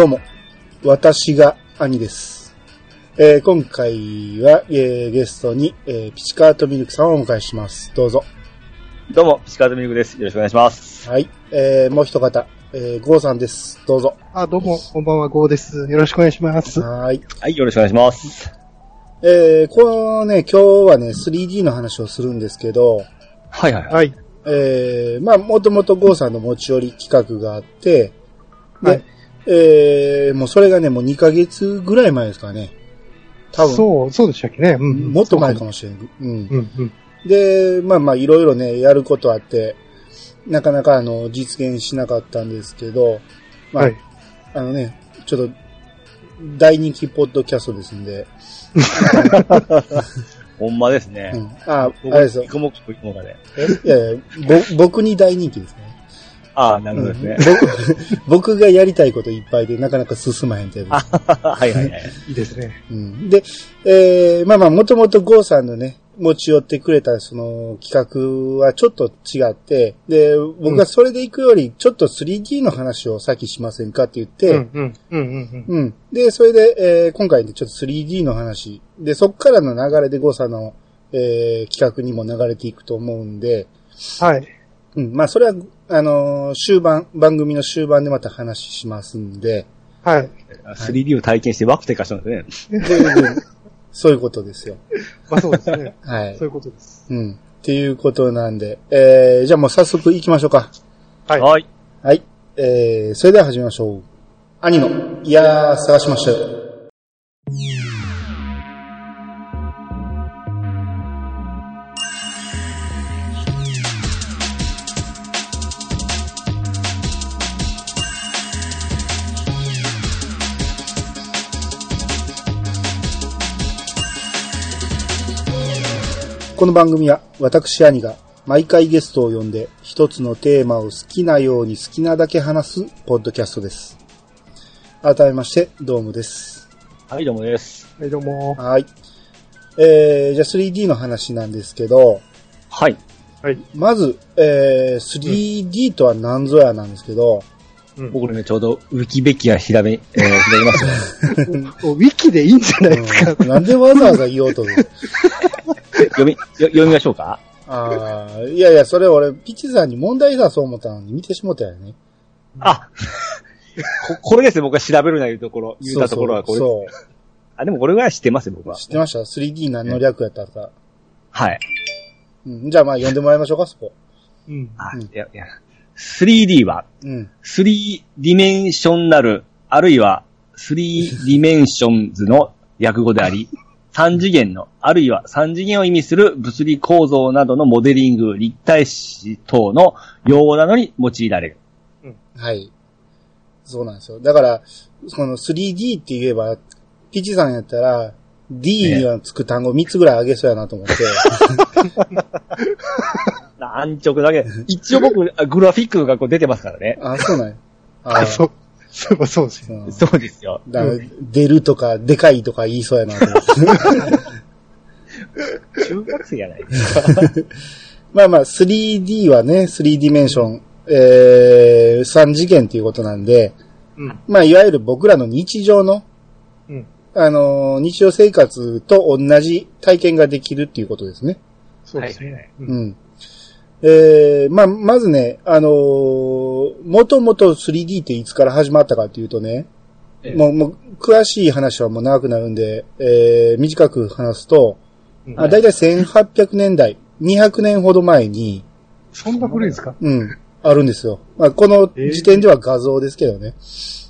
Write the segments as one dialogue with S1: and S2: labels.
S1: どうも、私が兄です。えー今回は、えーゲストに、えーピチカートミルクさんをお迎えします。どうぞ。
S2: どうも、ピチカートミルクです。よろしくお願いします。
S1: はい。えーもう一方、えーゴーさんです。どうぞ。
S3: あ、どうも、こんばんは、ゴーです。よろしくお願いします。
S1: はい。
S2: はい、よろしくお願いします。
S1: えーこのね、今日はね、3D の話をするんですけど、
S2: はいはいはい。
S3: はい。
S1: えーまあ、もともとゴーさんの持ち寄り企画があって、で、
S3: はい
S1: えーもうそれがね、もう2ヶ月ぐらい前ですかね。多分、
S3: そう、そうでしたっけね。うん。
S1: もっと前か
S3: も。
S1: もしれん。うん。
S3: うん、うん。
S1: で、まあまあ、いろいろね、やることあって、なかなかあの、実現しなかったんですけど、まあ、
S3: はい。
S1: あのね、ちょっと、大人気ポッドキャストですんで、
S2: ほんまですね
S1: う。ん。あ、あれですよ
S2: 一。個も一個もがね。
S1: えいやいや、ぼ、僕に大人気ですね。
S2: ああ、なるほどですね。
S1: 僕 僕がやりたいこといっぱいでなかなか進まへんってやつです
S2: はいはいはい。
S3: い いですね。
S1: うんで、えー、まあまあ、もともとゴーさんのね、持ち寄ってくれたその企画はちょっと違って、で、僕がそれで行くより、ちょっと 3D の話を先しませんかって言って、
S3: うん、うん、うん、うん。
S1: うん。で、それで、えー今回ね、ちょっと 3D の話。で、そっからの流れでゴーさんの、えー企画にも流れていくと思うんで、
S3: はい。
S1: うん。まあ、それは、あのー終盤、番組の終盤でまた話しますんで、
S3: はい。
S2: 3D を体験してワクテ化したんですね。
S1: そういうことですよ。
S3: まあそうですね。
S1: はい
S3: そう。いうことです。
S1: うん。っていうことなんで、えー、じゃあもう早速行きましょうか。
S3: はい。
S2: はい。
S1: はい。えー、それでは始めましょう。兄の、いやー、探しましたよ。この番組は私兄が毎回ゲストを呼んで一つのテーマを好きなように好きなだけ話すポッドキャストです。改めまして、どうもです。
S2: はい、どうもです。
S3: はい、どうも。
S1: はい。えー、じゃあ 3D の話なんですけど、
S2: はい。
S3: はい。
S1: まず、えー、3D とは何ぞやなんですけど、
S3: うん。
S2: 僕ね、ちょうどウィキベキア調べ、えー、調べます ね。
S3: おウィキでいいんじゃないですか。
S1: うんなんでわざわざ言おうとする
S2: 読み、よ読みましょうか？
S1: ああ、いやいや、それ俺、ピチさんに問題出そう思ったのに見てしもたよね。
S2: あこ、これですね、僕が調べるないうところ、言ったところはこれ。
S1: そうそう
S2: あ、でもこれぐらい知ってますよ、僕は。
S1: 知ってました ?3D 何の略やったか。
S2: はい。
S1: うん、じゃあまあ読んでもらいましょうか、そこ。
S3: うん。
S2: あ、
S1: うん
S2: いや、いや。3D は、
S1: うん。
S2: 3ディメンションナル、あるいは3 dimensions の訳語であり、3次元の、あるいは3次元を意味する物理構造などのモデリング、立体視等の用語などに用いられる。
S1: はい。そうなんですよ。だから、この 3D って言えば、ピチさんやったら、D にはつく単語3つぐらいあげそうやなと思って。
S2: 安直だけ。一応僕、あグラフィックがこう出てますからね。
S1: あ、そうなんや。
S3: あ、そう。そうそうですよ。
S1: うん
S2: そうですよ。
S1: だから出るとか、でかいとか言いそうやなと思って。
S2: 中学生やないですか。
S1: まあまあ、3D はね、3ディメンション、えー、3次元っていうことなんで、
S3: うん。
S1: まあ、いわゆる僕らの日常の、
S3: うん。
S1: あのー日常生活と同じ体験ができるっていうことですね。
S3: そうですね。う。
S1: うんん。えー、まあ、まずね、あのー、もともと 3D っていつから始まったかっていうとね、
S2: ええ
S1: もう、もう、詳しい話はもう長くなるんで、えー、短く話すと、
S3: うん
S1: あだいたい1800年代、200年ほど前に、
S3: そんな古いですか？
S1: うん、あるんですよ。まあ、この時点では画像ですけどね。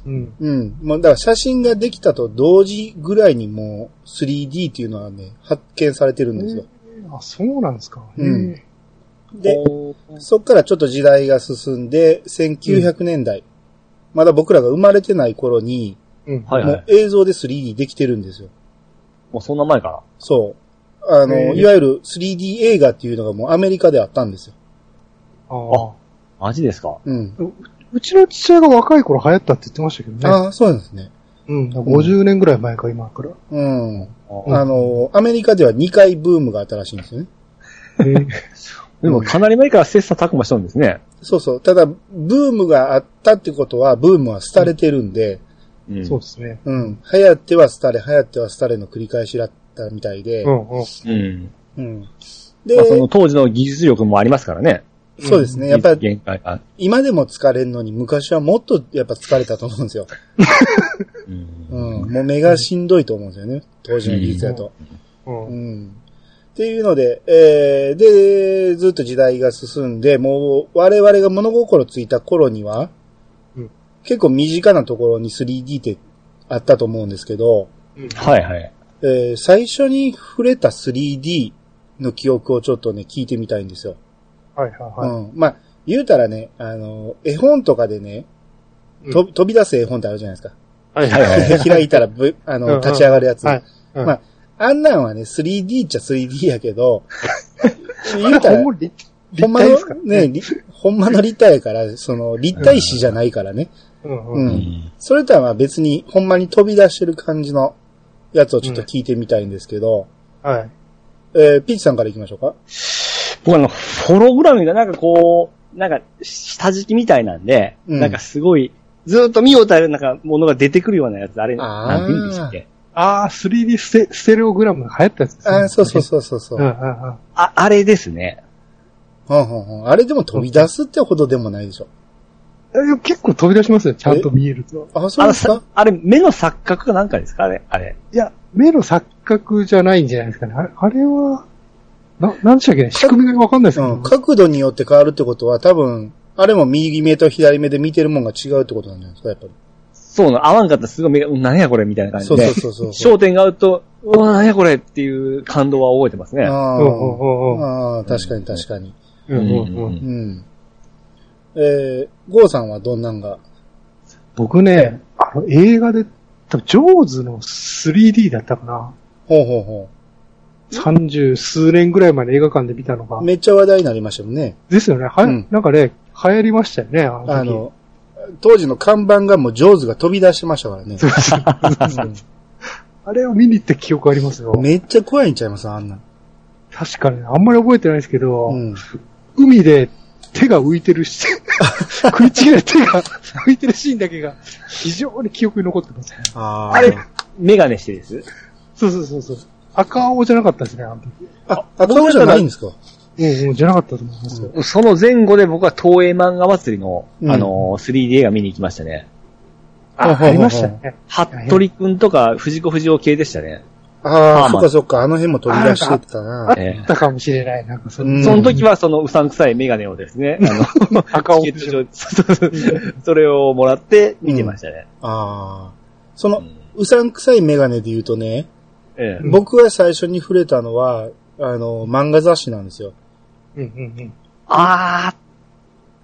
S3: うん。
S1: うん。もう、だから写真ができたと同時ぐらいにもう 3D っていうのはね、発見されてるんですよ。
S3: あ、そうなんですか。
S1: うん
S3: へ
S1: で、そっからちょっと時代が進んで、1900年代、まだ僕らが生まれてない頃に、
S3: えうん。
S2: はい
S1: もう映像で 3D できてるんですよ。
S2: もうそんな前から。
S1: そう。あの、いわゆる 3D 映画っていうのがもうアメリカであったんですよ。
S3: ああ。
S2: マジですか？
S1: うん。
S3: うちの父親が若い頃流行ったって言ってましたけどね。
S1: ああ、そうなんですね。
S3: うん。50年ぐらい前か、今から。
S1: うん。
S3: うん
S1: あの、アメリカでは2回ブームがあったらしいんですよね。
S3: へえ
S2: でもかなり前から切磋琢磨したんですね。
S1: そうそう。ただ、ブームがあったってことは、ブームは廃れてるんで、
S2: うん
S3: そうですね。
S1: うん。流行っては廃れ、流行っては廃れの繰り返しだったみたいで
S3: う、んうん。
S1: で、
S2: まあ、その当時の技術力もありますからね。
S1: そうですね。やっぱり。今でも疲れんのに昔はもっとやっぱ疲れたと思うんですよ。
S2: うん
S1: うん。もう目がしんどいと思うんですよね。当時の技術だと。
S3: うん
S1: うん。っていうので、えー、で、ずっと時代が進んで、もう我々が物心ついた頃には、
S3: うん
S1: 結構身近なところに 3D ってあったと思うんですけど、
S2: はいはい。
S1: えー最初に触れた 3D の記憶をちょっとね、聞いてみたいんですよ。
S3: はいはいはい。
S1: うん。まあ、言うたらね、あの、絵本とかでね、と飛び出す絵本ってあるじゃないですか。
S3: はい
S2: はいはい
S1: 開いたらぶ、あの、
S3: うんうん
S1: 立ち上がるやつ。
S3: はい。うん
S1: まあ、あんなんはね、3D っちゃ 3D やけど、言うたら、
S3: ほんま立
S1: ほんまの
S3: 立体ですか、
S1: ね、りほんまの立体やから、その、立体視じゃないからね。
S3: うん
S1: う。
S3: うんん。
S1: それとはまあ別に、ほんまに飛び出してる感じのやつをちょっと聞いてみたいんですけど、
S3: はい。
S1: えー、ピッチさんから行きましょうか？
S2: 僕あの、ホログラムがなんかこう、なんか、下敷きみたいなんで、
S1: うん
S2: なんかすごい、ずっと見ようたらなんか、ものが出てくるようなやつ、あれ、なんて言うんでしたっけ？
S3: ああ、3D ステステレオグラムが流行ったやつですね。
S1: あーそうそうそうそうそう。
S3: うん
S1: う
S3: うんんうん。
S2: あ、あれですね。
S1: ほんほんほんあれでも飛び出すってほどでもないでしょ。
S3: え結構飛び出しますよ、ちゃんと見えると。
S1: あ、そうですか？
S2: さあれ、目の錯覚かなんかですか？あれ、あれ。
S3: いや、目の錯覚じゃないんじゃないですかね。あれあれは、な、なんでしたっけね？仕組みがわかんないですけど。
S1: うん。角度によって変わるってことは多分、あれも右目と左目で見てるもんが違うってことなんじゃないですか、やっぱり。
S2: そうなの、合わんかったらすごい目が、うん何やこれみたいな感じで。
S1: そうそうそうそう。
S2: 焦点が合うと、うわ、何やこれっていう感動は覚えてますね。
S1: ああ確かに確かに。
S3: うんうんうん
S1: うん。えー、ゴーさんはどんなんが？
S3: 僕ね、あの、映画で、多分、ジョーズの 3D だったかな。
S1: ほうほうほ
S3: 三十数年ぐらい前に映画館で見たのが
S1: う。。めっちゃ話題になりましたもんね。
S3: ですよね。は、
S1: うん
S3: なんかね、流行りましたよね、あの時
S1: あの、当時の看板がもう上手が飛び出してましたからね。
S3: あれを見に行った記憶ありますよ
S1: うん。めっちゃ怖いんちゃいますあんなん。
S3: 確かに、あんまり覚えてないですけど、
S1: うん。
S3: 海で手が浮いてるし、食い違い手が 浮いてるシーンだけが非常に記憶に残ってますね。
S1: あ
S2: あれ、メガネしてです。
S3: そうそうそうそう。赤青じゃなかったですね、あの時。
S1: あ、赤青じゃないんですか？
S3: うんうん、じゃなかったと思いますよ。
S2: その前後で僕は東映漫画祭りの、
S1: うん
S2: あの、3D 映画見に行きましたね。
S3: あ、ありましたね。
S2: 服部くんとか藤子不二雄系でしたね。
S1: ああ、
S2: あまあ
S1: そっかそっか、あの辺も飛び出してた
S3: あ
S1: な。
S3: ったかもしれない。なんかそ
S1: うん
S3: の、
S2: その時はそのうさんくさいメガネをですね、あの、
S3: 赤青
S2: チケット上 それをもらって見てましたね。
S1: ああ。その、うさんくさいメガネで言うとね、
S2: ええ
S3: うん
S1: 僕が最初に触れたのは、あの、漫画雑誌なんですよ。
S3: うんうんうん。
S2: あ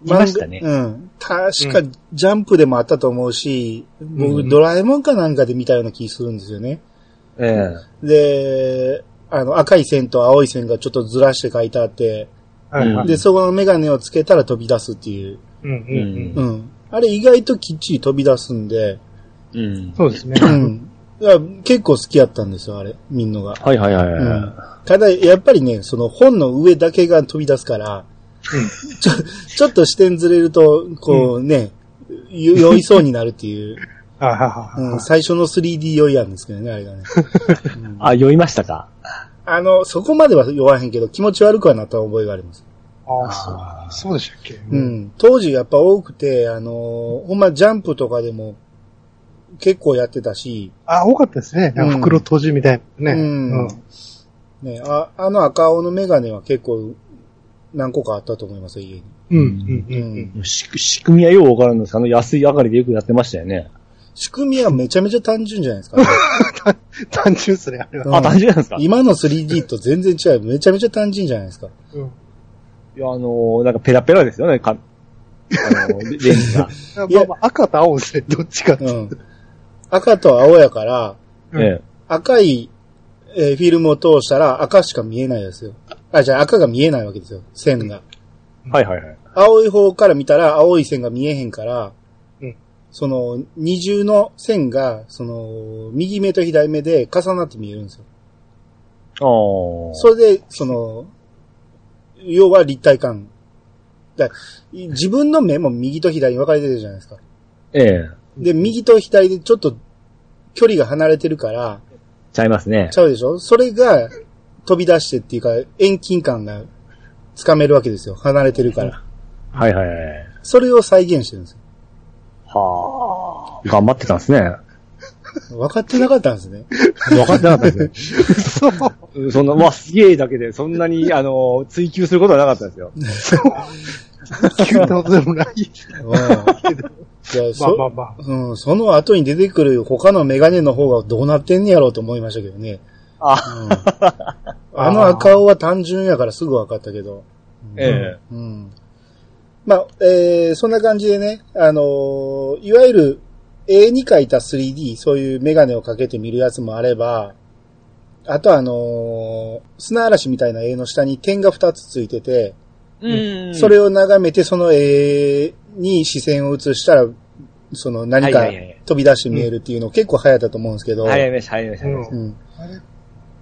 S2: ー、いましたね
S1: うん。確か、ジャンプでもあったと思うし、僕、
S3: うん
S1: ドラえもんかなんかで見たような気するんですよね。
S2: ええ
S1: で、あの、赤い線と青い線がちょっとずらして書いてあって、
S3: はいはい。
S1: で、そこのメガネをつけたら飛び出すっていう。
S3: うんうんうん。
S1: うん。あれ意外ときっちり飛び出すんで、
S2: うん。
S3: そうですね。
S1: うん。だから結構好きやったんですよ、あれ、みんなが。
S2: はいはいはいはい。
S1: うんただ、やっぱりね、その本の上だけが飛び出すから、ちょ、ちょっと視点ずれると、こうね、よ 酔いそうになるっていう、最初の 3D 酔いなんですけどね、あれがね。うん
S2: あ、酔いましたか？
S1: あの、そこまでは酔わへんけど、気持ち悪くはなった覚えがあります。
S3: ああ、そう。そうでしたっけ？
S1: うん。当時やっぱ多くて、あのほんまジャンプとかでも結構やってたし、
S3: あ、多かったですね。袋閉じみたいなね。
S1: うんね、ああの赤青のメガネは結構何個かあったと思いますよ、家に。
S3: うん。うん。うん。うん。
S2: し仕組みはようわからんのですあの安い上がりでよくやってましたよね。
S1: 仕組みはめちゃめちゃ単純じゃないですか、ね
S3: 単純っすね、あれは。
S1: うん
S2: あ、単純なんですか？い
S1: 今の 3D と全然違う。めちゃめちゃ単純じゃないですか。
S3: うん。
S2: や、あの、なんかペラペラですよね、か、あの、レンズが。
S1: い や
S3: まあまあ、赤と青ですね、どっちかって。
S1: うん。赤と青やから、
S3: うん
S2: ええ。
S1: 赤い、えーフィルムを通したら赤しか見えないですよ。あ、じゃあ赤が見えないわけですよ。線が。
S2: はいはいはい。
S1: 青い方から見たら青い線が見えへんから、
S3: うん
S1: その二重の線が、その、右目と左目で重なって見えるんですよ。
S2: ああ。
S1: それで、その、要は立体感。だ自分の目も右と左に分かれてるじゃないですか。
S2: ええ。
S1: で、右と左でちょっと距離が離れてるから、
S2: ちゃいますね
S1: ち。ゃうでしょ？それが飛び出してっていうか、遠近感がつかめるわけですよ。離れてるから。
S2: はいはいはい。
S1: それを再現してるんですよ。
S2: はあ。頑張ってたんですね。
S1: 分かってなかったんですね。
S2: 分かってなかったですね。
S3: そう。
S2: そんな、まあ、すげえだけで、そんなに、あの、追求することはなかったですよ。
S3: 急なことでもない。
S1: うん。いや、
S3: まあ
S1: そ、
S3: まあまあ。
S1: うん、その後に出てくる他のメガネの方がどうなってんねやろうと思いましたけどね。
S2: あ、
S1: うん、あの赤尾は単純やからすぐ分かったけど。
S2: ええ
S1: うん。まあ、えー、そんな感じでね、あのーいわゆる絵に描いた 3D、そういうメガネをかけて見るやつもあれば、あとはあのー砂嵐みたいな絵の下に点が2つついてて、
S2: うん
S1: それを眺めてその絵に視線を移したら、その何か飛び出して見えるっていうの結構流行ったと思うんですけど、
S2: 流行りました、流行りました。
S3: うん
S1: うん、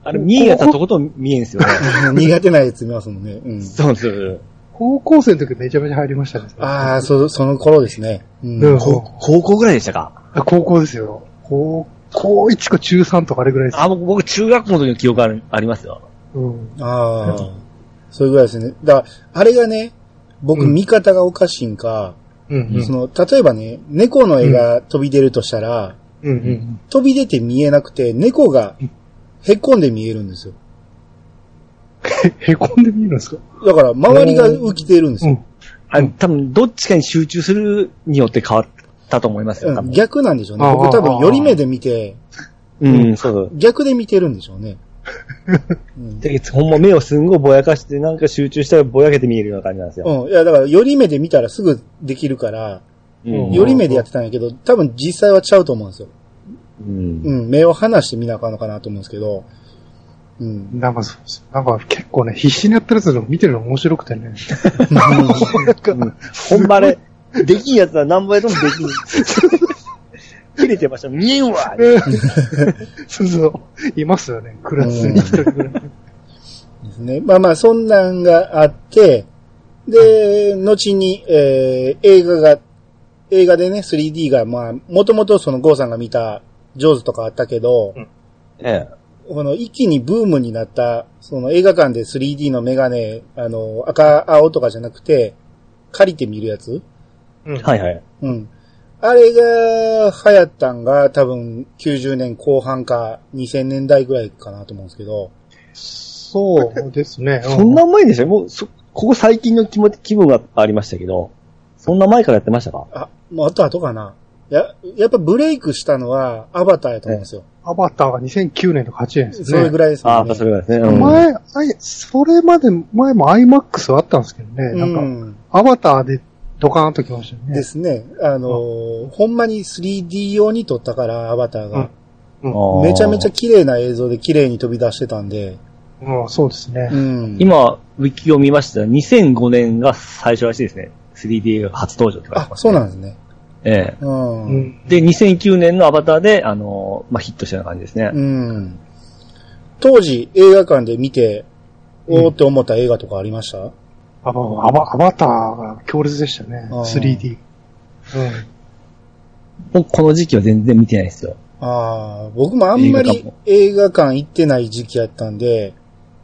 S2: あれ、見えやったとこと見えんすよね。
S1: 苦手なやつ見ますもんね。うん、
S2: そうそう。
S3: 高校生の時めちゃめちゃ入りましたね。
S1: ああ、そ、その頃ですね。うん
S2: 高校ぐらいでしたか？
S3: 高校ですよ。高校1か中3とかあれぐらいです。
S2: あ、僕、僕、中学校の時の記憶あるありますよ。
S3: うん。
S1: ああ、そういうぐらいですね。だから、あれがね、僕、
S3: うん
S1: 見方がおかしいんか、
S3: うん
S1: その、例えばね、猫の絵が飛び出るとしたら、
S3: うん。うんうん。
S1: 飛び出て見えなくて、猫がへっこんで見えるんですよ。
S3: へ、へこんで見えるんですか？
S1: だから、周りが浮きてるんですよ。
S3: うん。
S2: あ多分、どっちかに集中するによって変わったと思いますよ、
S1: 逆なんでしょうね。僕多分、寄り目で見て、
S2: うん、そうそう。
S1: 逆で見てるんでしょうね。うん
S2: でほんま目をすんごいぼやかして、なんか集中したらぼやけて見えるような感じなんですよ。
S1: うん。いや、だから、寄り目で見たらすぐできるから、
S2: うん
S1: 寄り目でやってたんやけど、多分実際はちゃうと思うんですよ。
S2: うん
S1: うん。目を離して見なあかんのかなと思うんですけど、うん。
S3: なんか。なんか結構ね、必死にやってるやつの見てるの面白くてね。なんか、
S2: ほんまあれ、できんやつは何倍でもできん。切れてました。見えんわ
S3: そうそう。いますよね。クラスに一人ぐらい。
S1: ですね。まあまあ、そんなんがあって、で、後に、えー映画が、映画でね、3D が、まあ、もともとそのゴーさんが見た、ジョーズとかあったけど、
S2: ええ。
S1: この一気にブームになった、その映画館で 3D のメガネ、あの、赤、青とかじゃなくて、借りて見るやつ
S3: うん
S2: はいはい。
S1: うん。あれが流行ったんが多分90年後半か2000年代ぐらいかなと思うんですけど、
S3: そうですね。う
S2: そんな前でしょもう、そ、ここ最近の気も気分がありましたけど、そんな前からやってましたか？
S1: あ、もうあと後かな。や、やっぱブレイクしたのはアバターやと思うんですよ。
S3: アバターが2009年とか8年ですね。
S1: それぐらいです
S2: ああ、
S1: よね。
S2: それぐらいですね。うん
S3: 前、それまで、前も IMAX はあったんですけどね。なんか、
S1: うん。
S3: アバターでドカーンときましたよね。
S1: ですね。あのーほんまに 3D 用に撮ったから、アバターが。
S3: うん
S2: あー
S1: めちゃめちゃ綺麗な映像で綺麗に飛び出してたんで。
S3: うん、そうですね。
S1: うん。
S2: 今、ウィキを見ましたら、2005年が最初らしいですね。3D が初登場って書いて
S1: あ
S2: ま、す、
S1: そうなんですね。
S2: ええ。
S1: うん。
S3: うん。
S2: で、2009年のアバターで、あの、まあ、ヒットしたような感じですね。
S1: うん。当時映画館で見て、おーって思った映画とかありました、
S3: アバアバアバターが強烈でしたね。
S1: あー
S3: 3D。うん。
S2: 僕この時期は全然見てないですよ。
S1: ああ、僕もあんまり
S2: 映画館
S1: 行ってない時期やったんで、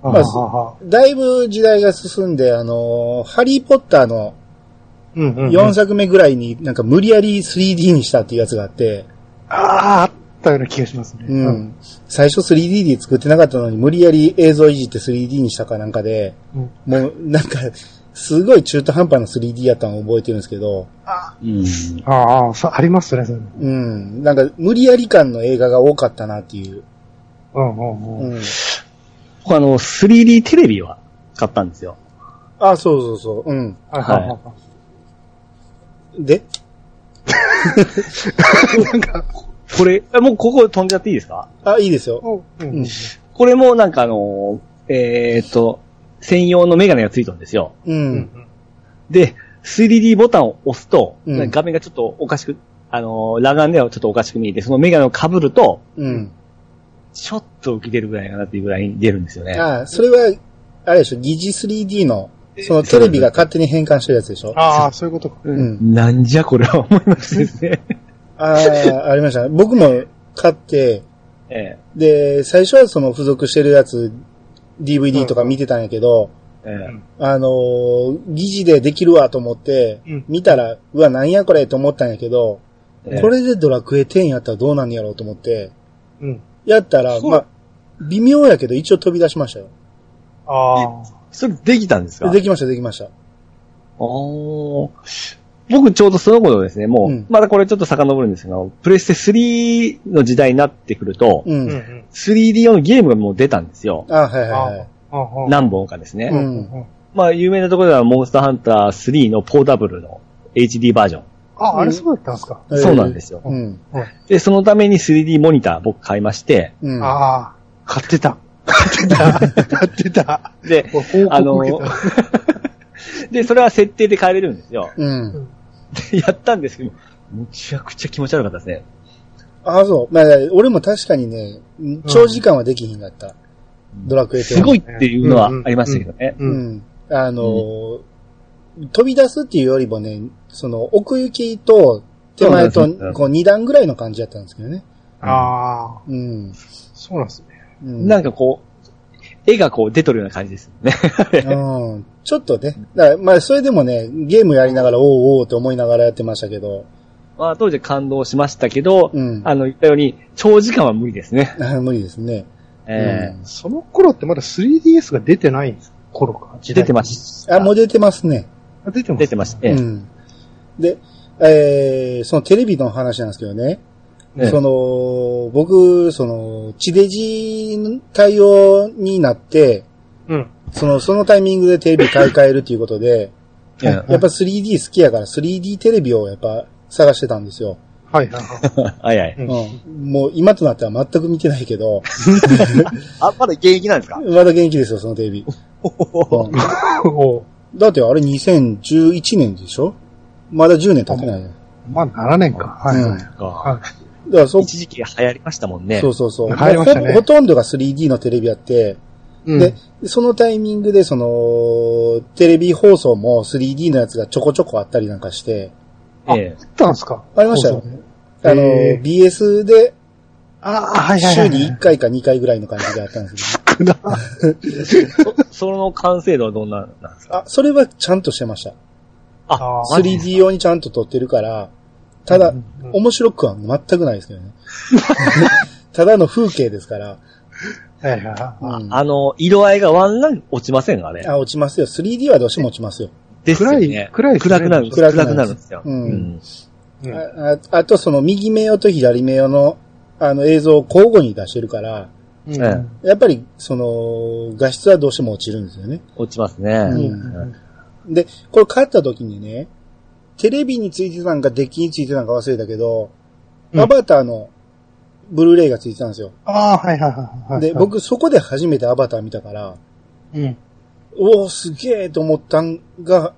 S1: まあ
S3: あは
S1: だいぶ時代が進んで、あのーハリーポッターの
S3: うんうんうん。
S1: 4作目ぐらいになんか無理やり 3D にしたっていうやつがあって、
S3: ああ、あったような気がしますね。
S1: うん。最初 3D で作ってなかったのに無理やり映像いじって 3D にしたかなんかで、
S3: うん。
S1: もうなんか、すごい中途半端な 3D やったのを覚えてるんですけど、
S2: うん。
S3: ああ、そう、ありますね、それ。うん
S1: うん。なんか無理やり感の映画が多かったなっていう。
S3: うんうん。
S1: うん。
S2: 僕あの、3D テレビは買ったんですよ。
S1: あ、そうそうそう。うん。
S3: はいはいはい。
S1: で？
S3: なんか、
S2: これ、あもうここ飛んじゃっていいですか？
S1: あ、いいですよ。
S3: う
S1: うんん。
S2: これもなんかあの、えーっと、専用のメガネがついたんですよ。
S1: う。
S3: うんん。
S2: で、3D ボタンを押すと、
S1: うん
S2: 画面がちょっとおかしく、あのー、裸眼ではちょっとおかしく見えて、そのメガネを被ると、
S1: うん。
S2: ちょっと浮き出るぐらいかなっていうぐらいに出るんですよね。
S1: あ、それは、あれでしょ、疑似 3D の、そのテレビが勝手に変換してるやつでしょ？
S3: ああ、そういうことか。
S1: うん。
S2: なんじゃこれは思いましてですね。
S1: ああ、ありました。僕も買って、
S2: え
S1: で、最初はその付属してるやつ、DVD とか見てたんやけど、
S2: ええ。
S1: あのー疑似でできるわと思って
S3: うん、
S1: 見たら、うわ、なんやこれと思ったんやけど、
S2: ええ。
S1: これでドラクエ10やったらどうなんやろうと思って、
S3: うん。
S1: やったら、まあ、微妙やけど一応飛び出しましたよ。
S3: あ
S2: それできたんですか？
S1: できました、できました。
S2: おー僕ちょうどその頃ですね、もう、
S1: うん
S2: まだこれちょっと遡るんですが、プレステ3の時代になってくると、
S1: う。
S3: んん。
S2: 3D 用のゲームがもう出たんですよ。
S1: あはいはい。
S2: 何本かですね。
S1: うん
S2: まあ、有名なところでは、モンスターハンター3のポータブルの HD バージョン。
S3: あ、あれそうだったんですか？
S1: えー
S2: そうなんですよ。
S1: うん。
S2: で、そのために 3D モニター僕買いまして、
S1: うん。
S3: ああ、買ってた。買ってた。買ってた。
S2: で、
S3: 報
S2: あの。で、それは設定で変えれるんですよ。
S1: うん。
S2: で やったんですけど、むちゃくちゃ気持ち悪かったですね。
S1: ああ、そう。まあ、俺も確かにね、長時間はできひんかった。ドラクエ10。
S2: すごいっていうのはありましたけどね。
S3: う。
S1: うんん。あのー飛び出すっていうよりもね、その、奥行きと手前とこう、二段ぐらいの感じだったんですけどね。
S3: ああ、
S1: うん。
S3: そうなんですね。
S1: うん
S2: なんかこう、絵がこう出とるような感じですよね。
S1: うん。ちょっとね。だから、まあ、それでもね、ゲームやりながら、おうおうって思いながらやってましたけど、
S2: まあ当時感動しましたけど、
S1: うん。
S2: あの言ったように、長時間は無理ですね。
S1: 無理ですね。
S2: ええ
S3: その頃ってまだ 3DS が出てないんです頃か？
S2: 出てま。す。
S1: あ、もう出てますね。
S3: あ出てます。
S2: 出てました。ええ
S1: うん。で、えー、そのテレビの話なんですけどね。
S2: ええ
S1: その、僕、その、地デジ対応になって、
S3: うん。
S1: その、そのタイミングでテレビ買い替えるっていうことで、
S2: ええ
S1: やっぱ 3D 好きやから 3D テレビをやっぱ探してたんですよ。
S3: はいはいは
S2: はいはい。
S3: い。うん
S1: うん。もう今となっては全く見てないけど、
S2: あ、まだ現役なんですか？
S1: まだ元気ですよ、そのテレビ。うん
S3: お
S1: だってあれ2011年でしょ？まだ10年経ってないよ。
S3: まあ、7年か。はいはい。
S2: か
S3: は
S1: だからそ、
S2: 一時期流行りましたもんね。
S1: そうそうそう。
S3: 入りましたね。
S1: ほほとんどが 3D のテレビやって、
S3: い。うん。
S1: で、そのタイミングでその、テレビ放送も 3D のやつがちょこちょこあったりなんかして、
S2: ええ。
S3: あったんですか？
S1: ありましたよ。あの、BS で
S3: ああ、はいはいはい。
S1: 週に1回か2回ぐらいの感じであったんですけど、
S2: そその完成度はどんななんですか？
S1: あ、それはちゃんとしてました。
S3: あー
S1: 3D 用にちゃんと撮ってるから、ただ
S3: うんうん、
S1: 面白くは全くないですけどね。ただの風景ですから、
S3: はいはいはい。
S1: うん
S2: あの、色合いがワンラン落ちませんあれ。
S1: あ、落ちますよ。3D はどうしても落ちますよ。
S2: ですよね。
S3: 暗い暗いね
S2: 暗くなる。
S1: 暗
S2: 暗
S1: くなる
S2: くなるんですよ。
S1: うん
S3: うん
S1: あああと、その右目用と左目用の、あの映像を交互に出してるから、
S3: うん
S2: え
S1: やっぱり、その、画質はどうしても落ちるんですよね。
S2: 落ちますね。
S1: うん
S3: うん
S1: で、これ買った時にね、テレビについてたんかデッキについてたんか忘れたけど、
S3: うん
S1: アバターのブルーレイがついてたんですよ。
S3: ああ、はいはいはいはい。
S1: で、、僕そこで初めてアバター見たから、
S3: うん。
S1: おおすげえと思ったんが、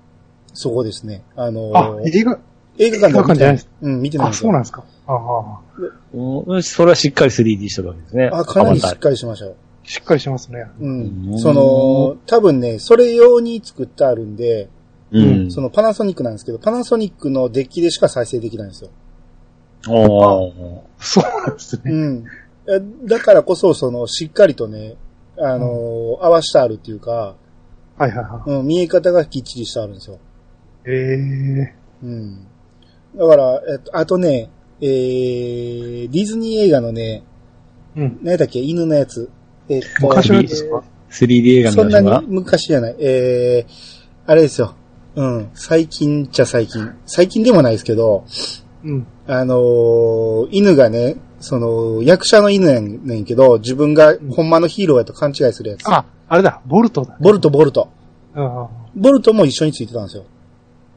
S1: そこですね。あのー
S3: あ、映画、
S1: 映画館では見て
S3: 映画館じゃないです
S1: うん、見てないん
S3: あ、
S1: ですよ。
S3: そうなんですか。ああ、
S2: うんそれはしっかり 3D してるわけですね。
S1: あ、かなりしっかりしましたよ。
S3: しっかりしてますね。
S1: うん
S2: う。ん
S1: その、多分ね、それ用に作ってあるんで、
S2: うん。
S1: そのパナソニックなんですけど、パナソニックのデッキでしか再生できないんですよ。
S2: おー
S3: そうなんですね。
S1: うん。えだからこそ、その、しっかりとね、あのー合わしてあるっていうか、
S3: はいはいは
S1: うん、見え方がきっちりしてあるんですよ。
S3: い。ええ
S1: うん。だから、えっと、あとね、えー、ディズニー映画のね、
S3: うん。
S1: 何だっけ、犬のやつ。えっと、
S3: 昔のやつですか
S2: ？3D 映画
S1: そんなに昔じゃない。えー、あれですよ。うん。最近っちゃ最近。最近でもないですけど、
S3: うん。
S1: あのー犬がね、その、役者の犬やねんけど、自分がほんまのヒーローやと勘違いするやつ。
S3: あ、あれだ、ボルトだ。
S1: ボルト、ボルト。
S3: うん。あ
S1: ボルトも一緒についてたんですよ。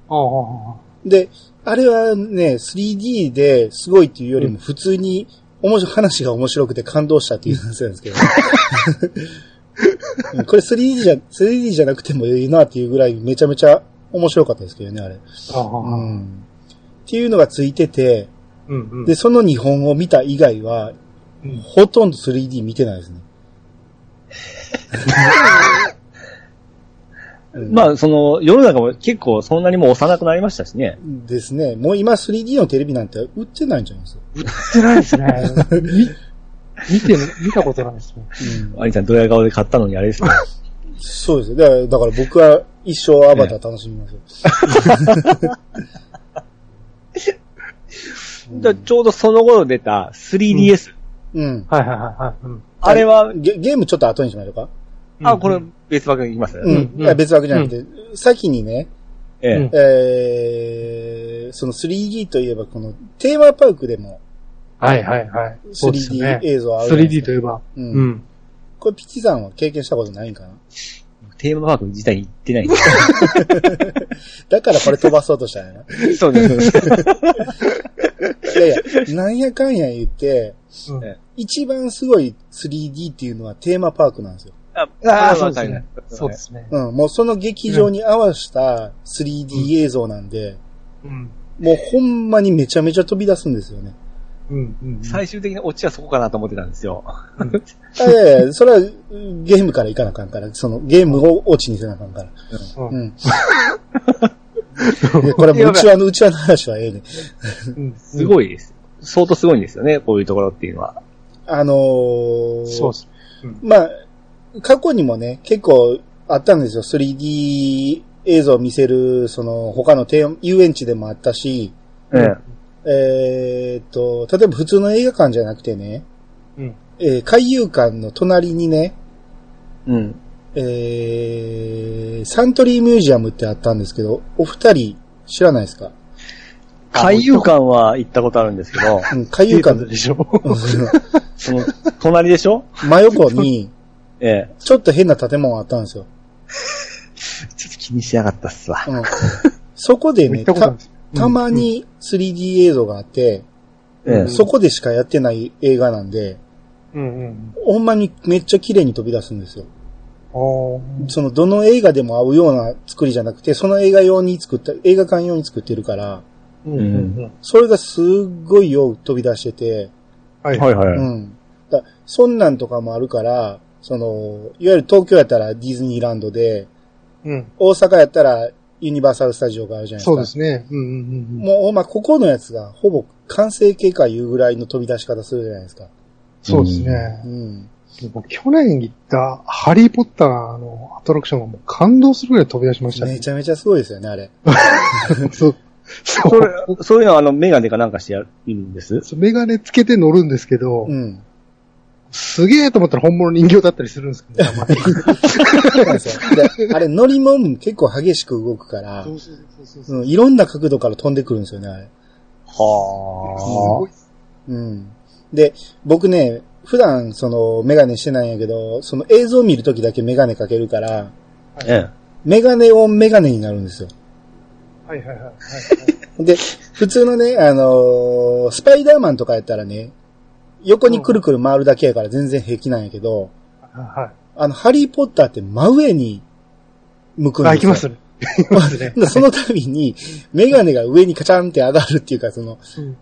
S3: あ、
S1: で、あれはね、3D ですごいっていうよりも普通に、面白い、話が面白くて感動したっていう話なんですけど。うんこれ 3D じゃ、3D じゃなくてもいいなっていうぐらいめちゃめちゃ面白かったですけどね、あれ。うん。っていうのがついてて、
S3: うんうん。
S1: で、その日本を見た以外は、
S3: うん
S1: ほとんど 3D 見てないですね。うん
S2: まあ、その、世の中も結構そんなにもう幼くなりましたしね。
S1: ですね。もう今 3D のテレビなんて売ってないんじゃないですか。
S3: 売ってないですね。み見て、見たことないですね。
S1: うん
S2: アニさんドヤ顔で買ったのにあれですね。
S1: そうですよ。だから僕は一生アバター楽しみますよ。
S2: ちょうどその頃出た 3DS。
S1: うん。
S3: はいはいはいはい。うん。
S2: あれは、
S1: ゲゲームちょっと後にしましょうか？
S2: あ、これ別枠に行きます、
S1: うん。
S3: うん
S1: いや別枠じゃなくて、先にね、
S2: ええ。
S1: ー、その 3D といえばこのテーマパークでも
S3: はいはいはい。そうです
S1: 3D
S3: ね。
S1: 映像あるじゃないです
S3: 3D
S1: か
S3: といえば。
S1: う。
S3: うんん。
S1: これピッチさんは経験したことないんかな？
S2: テーマパーク自体に行ってないんで
S1: だからこれ飛ばそうとしたんやな。
S2: す。そうです。
S1: いやいや、なんやかんや言って、
S3: うん
S2: え
S1: 一番すごい 3D っていうのはテーマパークなんですよ。
S2: あ
S3: ああ、そうですね。そうですね。
S1: うん、もうその劇場に合わせた 3D 映像なんで、
S3: うん。
S1: もうほんまにめちゃめちゃ飛び出すんですよね。
S3: うん。うん。
S2: 最終的なオチはそこかなと思ってたんですよ。
S1: あいやいや、それはゲームからいかなあかんから、そのゲームをオチにせなあかんから。
S3: うん
S1: うん。これもう内輪の内輪の話はええね。
S3: うん。
S2: すごいです。相当すごいんですよね、こういうところっていうのは。
S1: あのー、
S3: そうです。
S1: まあ、過去にもね、結構あったんですよ。3D 映像を見せる、その、他のテー遊園地でもあったし、
S2: ええ。
S1: えーっと、例えば普通の映画館じゃなくてね、
S3: うん。
S1: えー海遊館の隣にね、
S2: うん。
S1: えー、サントリーミュージアムってあったんですけど、お二人知らないですか？
S2: 海遊館は行ったことあるんですけど、
S1: うん、海遊館の
S3: でしょ？
S2: その、隣でしょ？
S1: 真横に、
S2: ええ。
S1: ちょっと変な建物あったんですよ。
S2: ちょっと気にしなかったっすわ。
S1: うん、そこでね、
S3: 行ったことあるん
S1: たま、に 3D 映像があって、
S2: ええ。
S1: そこでしかやってない映画なんで、
S3: うんうんうん。
S1: ほんまにめっちゃ綺麗に飛び出すんですよ。その、どの映画でも合うような作りじゃなくて、その映画用に作った、映画館用に作ってるから、
S3: うんうんうん。
S1: それがすっごいよう飛び出してて、
S3: はい
S2: はいはい。
S1: うん。だそんなんとかもあるから、その、いわゆる東京やったらディズニーランドで、
S3: うん。
S1: 大阪やったらユニバーサルスタジオがあるじゃないですか。
S3: そうですね。うんうんうん。
S1: もう、まあ、ここのやつがほぼ完成形かいうぐらいの飛び出し方するじゃないですか。
S3: そうですね
S1: う。ん。
S3: もう去年行ったハリーポッターのアトラクションがもう感動するぐらい飛び出しましたね
S1: め。ちゃめちゃすごいですよね、あれ。
S3: そう。そう。、
S2: そういうのはあの、メガネかなんかしてやるんです？
S3: メガネつけて乗るんですけど、
S1: うん。
S3: すげえと思ったら本物人形だったりするんですけど、
S1: あれ乗り物も結構激しく動くからいろんな角度から飛んでくるんですよね、あれ。
S3: す
S2: は
S3: ごい。
S1: うん。で、僕ね、普段そのメガネしてないんやけど、その映像を見るときだけメガネかけるから、
S2: あ。え
S1: メガネオンメガネになるんですよ。
S3: はいはいはいはい。
S1: で、普通のね、あのースパイダーマンとかやったらね、横にくるくる回るだけやから全然平気なんやけど、
S3: はい。
S1: あの、ハリーポッターって真上に向くん
S3: あ、
S1: ですよ。
S3: 行きますね。行きますね。
S1: でその度に、メガネが上にカチャンって上がるっていうか、その、
S3: うん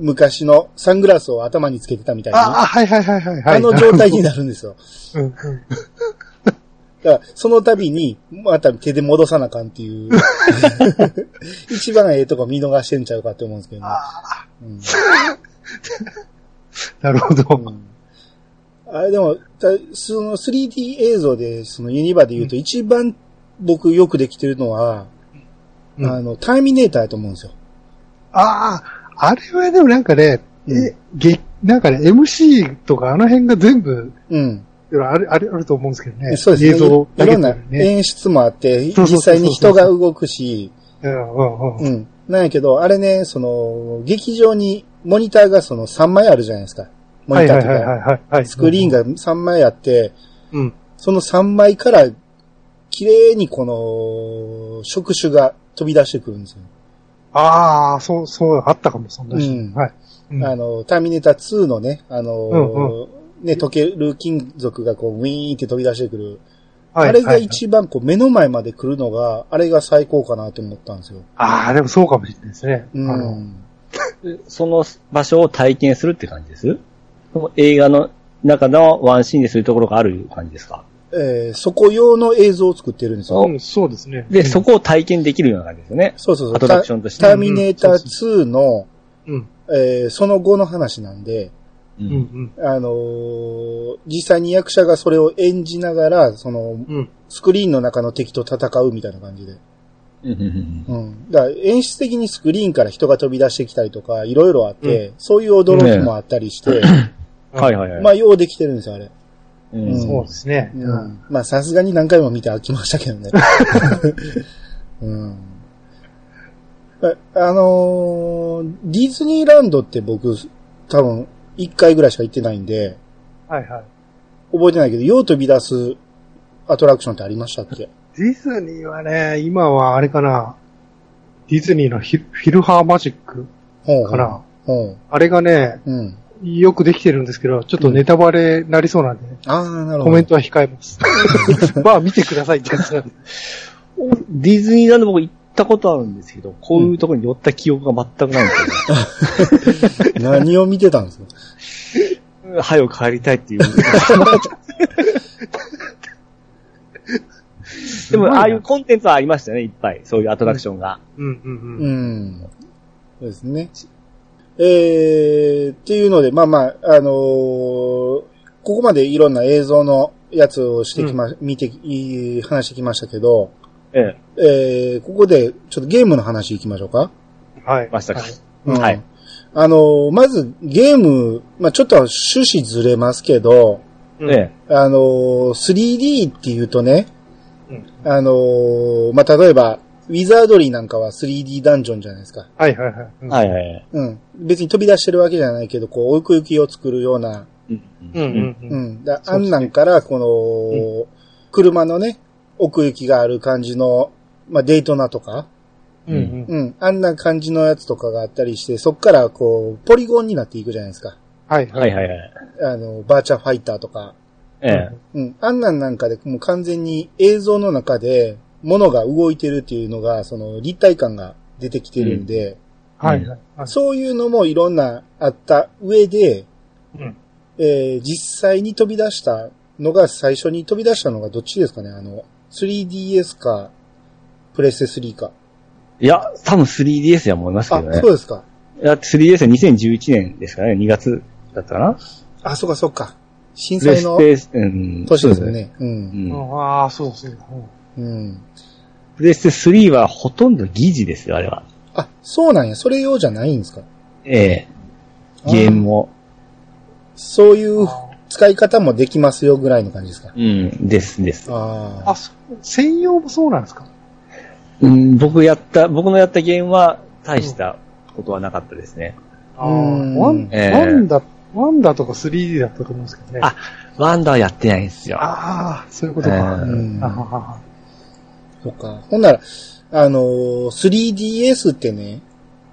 S1: 昔のサングラスを頭につけてたみたいなね、
S3: あ、あはいはいはいはいはい。
S1: あの状態になるんですよ。
S3: うんうん。
S1: だから、その度に、また手で戻さなあかんっていう、一番ええとこ見逃してんちゃうかって思うんですけどね。うん
S3: なるほど。
S1: うんあれでも、たその 3D 映像で、そのユニバで言うと一番僕よくできてるのは、
S3: うん
S1: あの、ターミネーターやと思うんですよ。
S3: ああ、あれはでもなんかね、
S1: うん
S3: え、げ、なんかね、MC とかあの辺が全部、
S1: うん。
S3: ある、ある、あると思うんですけどね。
S1: そうですね。
S3: 映像だけ
S1: いろんな。演出もあって、実際に人が動くし、
S3: うんうんうん。
S1: うん。なんやけど、あれね、その、劇場にモニターがその3枚あるじゃないですか。モ
S3: はい
S1: ニターとか、
S3: はいはいはいはい。
S1: スクリーンが3枚あって、
S3: うん。
S1: その3枚から、綺麗にこの、触手が飛び出してくるんですよ。
S3: ああ、そう、そう、あったかも、そんな
S1: うん
S3: はい。うん
S1: あの、ターミネーター2のね、あの、
S3: うん
S1: ね、溶ける金属がこう、ウィーンって飛び出してくる。
S3: はい
S1: あれが
S3: はい
S1: 一番こう、目の前まで来るのが、あれが最高かなと思ったんですよ。
S3: ああ、でもそうかもしれないですね。
S1: う
S3: あの
S1: ん。
S2: その場所を体験するって感じです？その映画の中のワンシーンでするところがある感じですか？
S1: えーそこ用の映像を作ってるんですよ。
S3: うん、そうですね。
S2: で、そこを体験できるような感じですよね。
S1: そうそうそう。
S2: アトラクションとして
S1: タターミネーター2の、
S3: うん。
S1: えーその後の話なんで、
S2: う。
S3: うんん。
S1: あのー実際に役者がそれを演じながら、その、
S3: うん。
S1: スクリーンの中の敵と戦うみたいな感じで。
S2: うんうんうん
S1: うん。だから演出的にスクリーンから人が飛び出してきたりとか、いろいろあって、そういう驚きもあったりして、
S2: はいはいはい。
S1: まあ、ようできてるんですよ、あれ。
S2: うん
S1: うん
S3: そうですね。
S1: う
S3: うん。
S1: ん。まあ、さすがに何回も見て飽きましたけどね。うん。ああのーディズニーランドって僕、多分、1回ぐらいしか行ってないんで、
S3: はいはい。
S1: 覚えてないけど、よう飛び出すアトラクションってありましたっけ？
S3: ディズニーはね、今はあれかな。ディズニーのヒルフィルハーマジックかな。
S1: ほ
S3: あれがね、
S1: う。うん。
S3: よくできてるんですけど、ちょっとネタバレになりそうなんで、
S1: ああ、なるほど。
S3: コメントは控えます。まあ見てくださいってやつなんで。
S2: ディズニーランド僕行ったことあるんですけど、こういうところに寄った記憶が全くないんですよね。
S1: 何を見てたんですか？
S2: う ん早く帰りたいっていう。でも、ああいうコンテンツはありましたよね、いっぱい。そういうアトラクションが。
S3: うんうん
S1: う
S3: うん。
S1: ん。そうですね。えー、っていうので、まあまあ、あのーここまでいろんな映像のやつをしてきま、見て、い話してきましたけど、
S2: え
S1: えー、ここでちょっとゲームの話行きましょうか。
S3: はい。
S2: ましたか
S3: はい
S1: うん
S2: はい。
S1: あのーまずゲーム、まあちょっと趣旨ずれますけど、
S2: え。え
S1: あのー 3D っていうとね、
S3: うん
S1: あのーまあ例えば、ウィザードリーなんかは 3D ダンジョンじゃないですか。
S3: はいはいはい。
S2: え。はいはいはい。
S1: うん。別に飛び出してるわけじゃないけど、こう、奥行きを作るような、
S2: うん
S3: うんうんう。
S1: うんん。だあんなんから、この、車のね、奥行きがある感じの、まあ、デイトナとか、
S3: うんうん。
S1: うん。あんな感じのやつとかがあったりして、そっから、こう、ポリゴンになっていくじゃないですか。
S3: はい
S2: はいはいはい。
S1: あの、バーチャファイターとか。
S2: ええ。
S1: うん。あんなんなんかで、もう完全に映像の中で、物が動いてるっていうのが、その、立体感が出てきてるんで、
S3: はいはいはい。
S1: そういうのもいろんなあった上で、
S3: うん
S1: えー実際に飛び出したのが、最初に飛び出したのがどっちですかね？あの、3DS か、プレステ3か。
S2: いや、多分 3DS や思いますけ
S1: あ
S2: ど、ね
S1: そう。ですか。
S2: いや、3DS は2011年ですかね、2月だったかな？
S1: あ、そうかそうか。震災の。年ですよね。う。
S2: うんん。
S3: ああ、そうそう。
S1: うん。
S2: プレステ3はほとんど疑似ですよ、あれは。
S1: あ、そうなんや。それ用じゃないんですか？
S2: ええ。ゲームも。
S1: そういう使い方もできますよぐらいの感じですか？
S2: うん、です、です。
S1: あ
S3: あ、専用もそうなんですか？
S2: うん、僕やった、僕のやったゲームは大したことはなかったですね。
S3: あ
S1: うん
S3: あ、ワン、
S2: ええ
S3: ワンダ、ワンダとか 3D だったと思うんですけどね。
S2: あワンダーやってないんですよ。
S3: ああ、そういうことか。
S2: ええ
S1: うん
S3: あははは
S1: そっか。ほんなら、あのー 3DS ってね、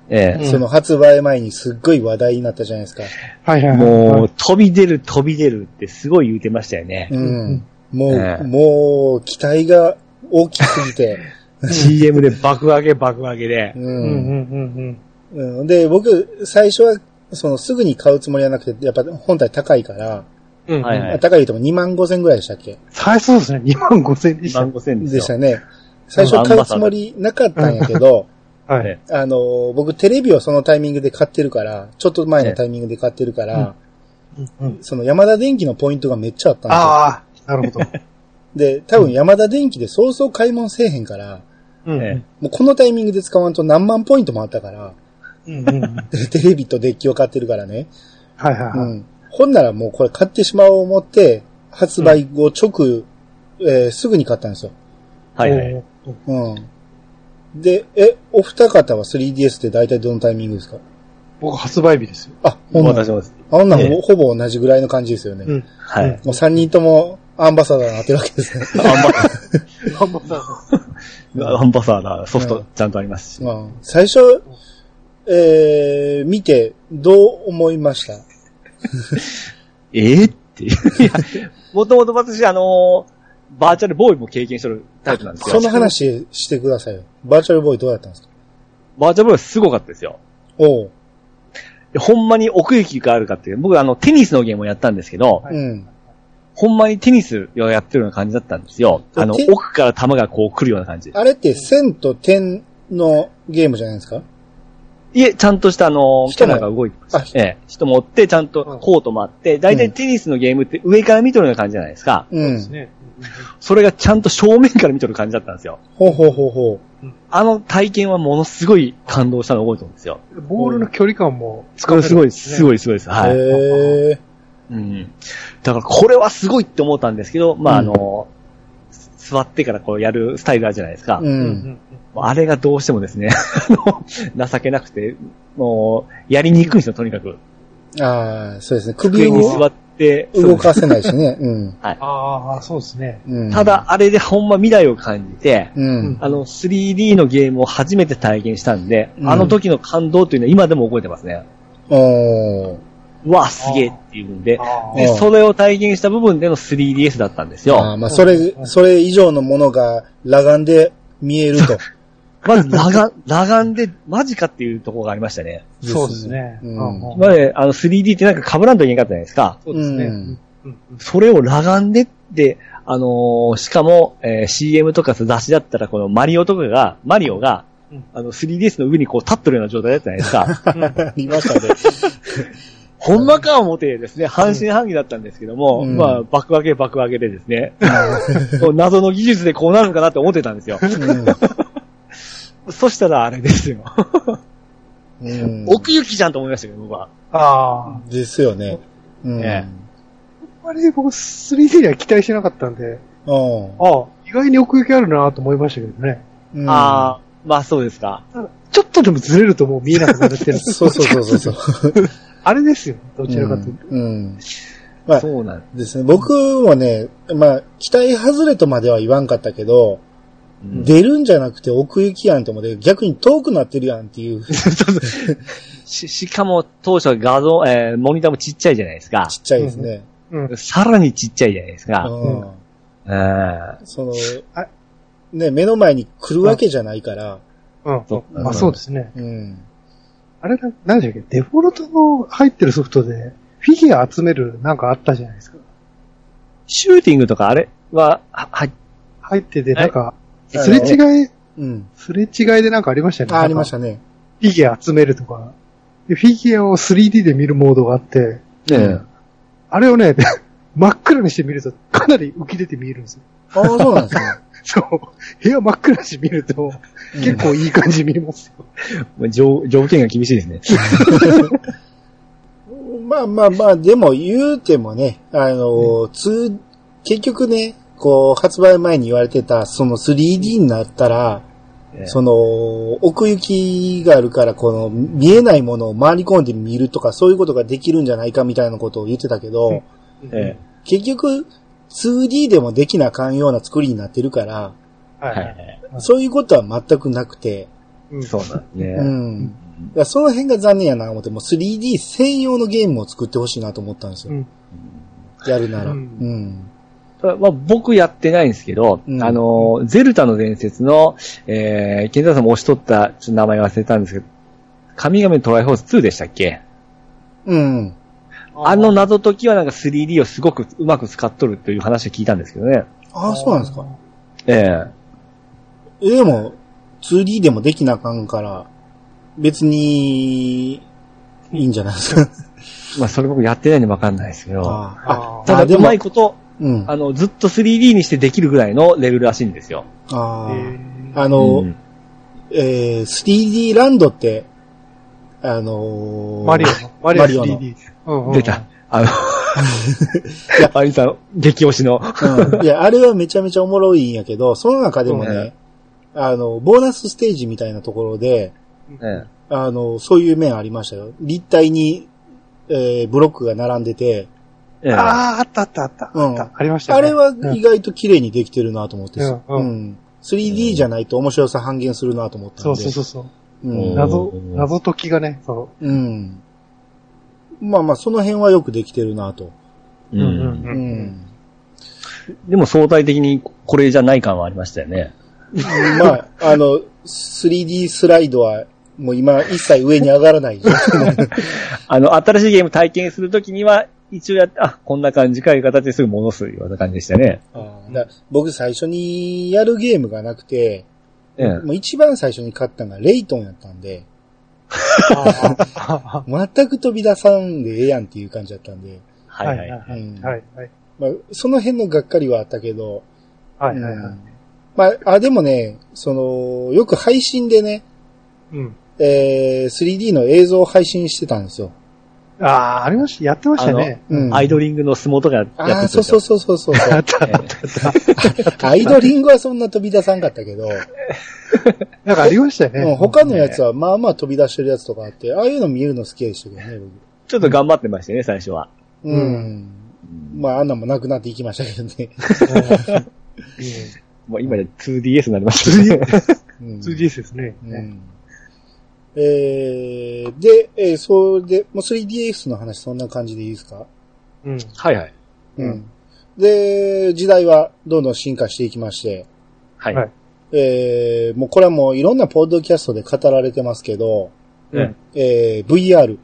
S2: え
S3: うん
S1: その発売前にすっごい話題になったじゃないですか。
S2: え。
S3: はいはいはい。
S2: もう、飛び出る飛び出るってすごい言うてましたよね。
S1: うん。もう、
S2: ええ
S1: もう、期待が大きすぎて。
S2: CM で爆上げ爆上げで
S1: う。
S3: うんうんんうん
S1: うんで、僕、最初は、その、すぐに買うつもりはなくて、やっぱ本体高いから、
S3: うん。うん。
S2: はいはい
S1: 高いとも2万5千ぐらいでしたっけ？
S3: 最初そうですね。2万5千でした。
S2: 万5千ですよ。
S1: でしたね。最初買うつもりなかったんやけど、
S3: はい。
S2: え
S1: あの、僕テレビをそのタイミングで買ってるから、ちょっと前のタイミングで買ってるから、
S3: うんうん
S1: その山田電機のポイントがめっちゃあったんですよ。
S3: ああ、なるほど。
S1: で、多分山田電機でそうそう買い物せえへんから、
S3: うん
S2: え
S1: もうこのタイミングで使わんと何万ポイントもあったから、
S3: うんうん
S1: テレビとデッキを買ってるからね。
S3: はいはいはい。
S1: うん。ほんならもうこれ買ってしまおう思って、発売後直、えーすぐに買ったんですよ。
S2: はいはい。
S1: うん。で、え、お二方は 3DS って大体どのタイミングですか？
S3: 僕発売日ですよ。
S1: あ、ほんなら、
S2: 私もです。
S1: ほんなら
S2: ええ
S1: ほぼ同じぐらいの感じですよね。
S3: うん。
S2: はい。
S1: もう三人ともアンバサダーになってるわけですね。
S2: アンバ
S3: 頑張った。
S2: アンバサダーソフ
S1: うん
S2: トちゃんとありますし。
S1: うん最初、えー、見てどう思いました？
S2: ええっていや、もともと私、あのーバーチャルボーイも経験してるタイプなんですよ。
S1: その話してくださいよ。バーチャルボーイどうやったんですか？
S2: バーチャルボーイはすごかったですよ。
S1: おう。
S2: でほんまに奥行きがあるかっていう。僕、あの、テニスのゲームをやったんですけど、
S3: はい
S1: うん。
S2: ほんまにテニスをやってるような感じだったんですよ。あの、
S1: て
S2: 奥から球がこう来るような感じ。
S1: あれって線と点のゲームじゃないですか？
S2: いえ、ちゃんとしたあの、キャラが動いてます。
S1: あ
S2: ええ、人持って、ちゃんとコートもあって、大体テニスのゲームって上から見とるような感じじゃないですか。
S1: うん。
S3: そね。
S2: それがちゃんと正面から見とる感じだったんですよ。
S1: ほうほうほうほ
S2: あの体験はものすごい感動したのを覚えてるんですよ。
S3: ボールの距離感もつ
S2: これすごい、すご
S3: い。
S2: い、すごいです。
S1: う。
S2: はい。
S1: へえ。
S2: うん。だからこれはすごいって思ったんですけど、まあ、あの、座ってからこうやるスタイルあるじゃないですか。
S1: う。
S3: うんん。
S2: あれがどうしてもですね、あの、情けなくて、もう、やりにくいんですよ、とにかく。
S1: ああ、そうですね。首
S2: 机に座
S1: を
S2: って、
S1: 動かせないしね。うん。
S3: ああ、そうですね。
S1: うん。
S2: ただ、、あれでほんま未来を感じて、
S1: うん。
S2: あの、3D のゲームを初めて体験したんで、
S1: うん
S2: あの時の感動というのは今でも覚えてますね。
S1: おー。
S2: うわ、すげえっていうんで、
S3: あ
S2: で、
S1: うん
S2: それを体験した部分での 3DS だったんですよ。
S1: あーまあ、それ、それ以上のものが裸眼で見えると。
S2: まず、裸眼、裸眼で、マジかっていうところがありましたね。
S3: そうですね。
S1: うん
S3: うん
S2: 今まで、あの、3D ってなんか被らんといけなかったじゃないですか。
S3: そうですね。
S1: うん
S3: うんうん
S2: それを裸眼でって、あのーしかも、えー CM とか雑誌だったら、このマリオとかが、マリオが、
S3: うん
S2: あの、3DS の上にこう立ってるような状態だったじゃないですか。
S1: ありましたね。
S2: ほんまか思ってですね、半信半疑だったんですけども、
S1: うん
S2: まあ、爆上げ爆上げでですね、謎の技術でこうなるのかなって思ってたんですよ。そしたらあれですよ。
S1: うん。うん
S2: 奥行きじゃんと思いましたけど、僕は。
S3: ああ。
S1: ですよね。うん。
S2: え
S3: あれ僕 3D には期待してなかったんで、
S1: うん
S3: ああ、意外に奥行きあるなと思いましたけどね。
S1: うん。
S2: ああ、まあそうですか。
S3: ただちょっとでもずれるともう見えなくなってる。
S1: そうそうそうそうそう。
S3: あれですよ。どちらかというと。
S1: うん。うんまあ
S2: そうなん
S1: ですね。僕もね、まあ、期待外れとまでは言わんかったけど、
S2: うん
S1: 出るんじゃなくて奥行きやんって思って、逆に遠くなってるやんっていう、ち
S2: し、しかも当初は画像、えーモニターもちっちゃいじゃないですか。
S1: っちゃいですね。
S3: うん。
S2: さらにちっちゃいじゃないですか。
S1: うん。
S2: うん
S1: その、あ、ね、目の前に来るわけじゃないから、
S3: うん。
S2: そう
S3: まあそうですね。
S1: うん。
S3: あれな、なんでしたっけ？デフォルトの入ってるソフトで、フィギュア集めるなんかあったじゃないですか。
S2: シューティングとかあれは、は、はい。
S3: 入ってて、なんか、
S1: はい
S3: すれ違い、
S1: うん。
S3: すれ違いでなんかありましたよね。
S1: あ、ありましたね。
S3: フィギュア集めるとか。でフィギュアを 3D で見るモードがあって、
S2: ね
S3: あれをね、真っ暗にして見るとかなり浮き出て見えるんですよ。
S1: ああ、そうなんですね。
S3: そう。部屋真っ暗にして見ると、結構いい感じに見えますよ。
S2: え条条件が厳しいですね。
S1: まあまあまあ、でも言うてもね、あの、つ結局ね、こう、発売前に言われてた、その 3D になったら、その、奥行きがあるから、この、見えないものを回り込んで見るとか、そういうことができるんじゃないかみたいなことを言ってたけど、
S2: え
S1: 結局、2D でもできなあかんような作りになってるから、
S3: は
S2: い
S3: い。
S2: はい。
S1: そういうことは全くなくて、
S3: うん
S2: そうなんですね。
S1: うん。その辺が残念やな思って、もう 3D 専用のゲームを作ってほしいなと思ったんですよ。
S3: うん
S1: やるなら。う
S3: うん
S2: まあ、僕やってないんですけど、
S1: うん
S2: あの、ゼルタの伝説の、えー、ケンタさんも押し取った、ちょっと名前忘れたんですけど、神々のトライフォース2でしたっけ？
S1: うん。
S2: あの謎解きはなんか 3D をすごくうまく使っとるという話を聞いたんですけどね。
S1: ああ、そうなんですか。
S2: ええ
S1: えでも、2D でもできなあかんから、別に、いいんじゃないですか。
S2: まあ、それ僕やってないんでわかんないですけど。
S1: ああ、
S2: ただ、うまいこと、
S1: うん。あ
S2: あの、ずっと 3D にしてできるぐらいのレベルらしいんですよ。
S1: あ
S3: え
S1: ー、あの、
S2: うん
S1: えー、3D ランドって、あのー
S3: マリオの。マリオ
S1: マリオの
S3: 3D。うんうん
S2: 出た。。あの、アリさん、激推しの。
S1: うん。いや、あれはめちゃめちゃおもろいんやけど、その中でもね、あの、ボーナスステージみたいなところで、
S2: え
S1: あの、そういう面ありましたよ。立体に、えー、ブロックが並んでて、
S2: えええ
S3: ああ、あったあったあった。
S1: うん
S3: あった。ありましたね。
S1: あれは意外と綺麗にできてるなと思って、
S3: うんうん
S1: ん 3D じゃないと面白さ半減するなと思ったんで。
S3: そうそうそうそう。
S1: うん
S3: 謎、謎解きがね、そ
S1: うん。まあまあ、その辺はよくできてるなと。
S2: う
S3: う。うん
S2: ん。
S1: う
S3: うん
S1: ん。
S2: でも相対的にこれじゃない感はありましたよね。
S1: まあ、あの、3D スライドは、もう今一切上に上がらない。
S2: あの、新しいゲーム体験するときには、一応やって、あ、こんな感じかいう形ですぐ戻すような感じでしたね。
S1: 僕最初にやるゲームがなくて、
S2: ええ。
S1: もう一番最初に買ったのがレイトンやったんで、
S3: あ
S1: 全く飛び出さんでええやんっていう感じだったんで、
S2: はいはい。
S3: はいはい
S1: うん
S3: はいはい。
S1: まあ、その辺のがっかりはあったけど、
S3: はいはいはい
S1: うん。まあ、あ、でもね、その、よく配信でね、
S3: うん。
S1: えー、3D の映像を配信してたんですよ。
S3: ああ、ありました、やってましたね。
S1: うん。
S2: アイドリングの相撲とかやってた
S1: ああ、そうそうそうそうそう。
S3: あった
S2: ええ
S1: アイドリングはそんな飛び出さんかったけど、
S3: なんかありましたよね。
S1: うん他のやつはまあまあ飛び出してるやつとかあって、ああいうの見えるの好きでしたけどね、僕。
S2: ちょっと頑張ってましたね、最初は。
S1: うん。まあ、あんなんもなくなっていきましたけどね。
S2: もう今で 2DS になりましたね。
S1: うん、
S3: 2DS ですね。
S1: うん。えー、で、えー、それで、もう 3DS の話そんな感じでいいですか？
S3: うん。
S2: はいはい。
S1: うん。で、時代はどんどん進化していきまして、
S2: はい。
S3: はい
S1: えー、もうこれはもういろんなポッドキャストで語られてますけど、
S2: うん
S1: えー、VR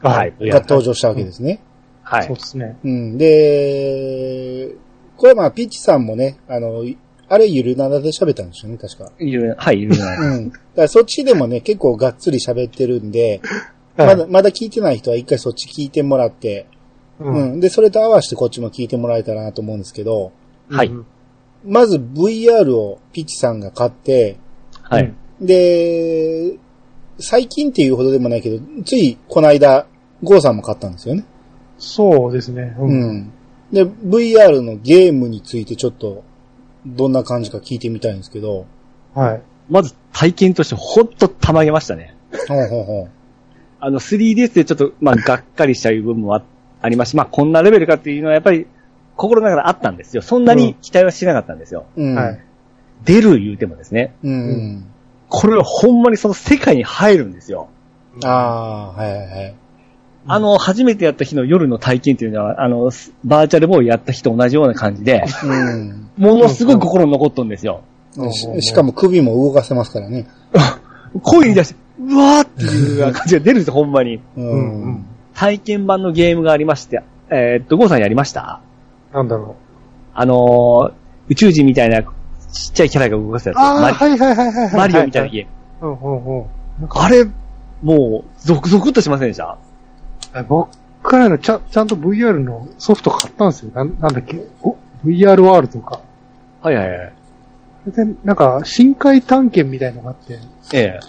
S2: はい。
S1: が登場したわけですね。
S2: はい
S3: そう。ですね。
S1: うん。で、これはまあ、ピッチさんもね、あの、あれゆるなだで喋ったんですよね、確か。
S2: いるはい、いるな。
S1: うん。だからそっちでもね、結構がっつり喋ってるんで、
S3: はい
S1: まだ、まだ聞いてない人は一回そっち聞いてもらって、
S3: う。
S1: うんん。で、それと合わせてこっちも聞いてもらえたらなと思うんですけど、
S2: はい
S3: うん
S1: まず VR をピッチさんが買って、
S2: はい。
S1: で、最近っていうほどでもないけど、ついこの間、ゴーさんも買ったんですよね。
S3: そうですね。う。
S1: うんん。で、VR のゲームについてちょっと、どんな感じか聞いてみたいんですけど。
S3: はい。
S2: まず体験としてほんとたまげましたね。
S1: ほうほうほ
S2: あの 3DS でちょっと、まあ、がっかりしちゃう部分もあありますし、まあ、こんなレベルかっていうのはやっぱり心の中であったんですよ。そんなに期待はしてなかったんですよ。
S1: う。うん。
S3: はい。
S2: 出る言うてもですね。
S1: うん。
S2: これはほんまにその世界に入るんですよ。
S1: ああ、はいはいはい。
S2: あの、初めてやった日の夜の体験っていうのは、あの、バーチャルボーイやった日と同じような感じで、
S1: うん。
S2: ものすごい心に残っとんですよ。
S3: うん
S1: ししかも首も動かせますからね。
S2: 声に出して、うわーっていう感じが出るんですよ、ほんまに。
S1: う
S3: うんうん。
S2: 体験版のゲームがありまして、えーっと、ゴーさんやりました？
S3: なんだろ
S2: あのー、宇宙人みたいなちっちゃいキャラが動かすや
S3: う。
S2: つ。
S3: ああ、
S2: マリ
S3: はいはいはいはいはい。
S2: マリオみたいなゲーム。
S3: うんうんうん。
S2: あれ、もう、ゾクゾクっとしませんでした？
S3: え僕からのちゃちゃんと VR のソフト買ったんですよ。なんなんだっけ？お ?VR ワールドか。
S2: はいはいはい。
S3: で、なんか、深海探検みたいのがあって、
S2: ええ。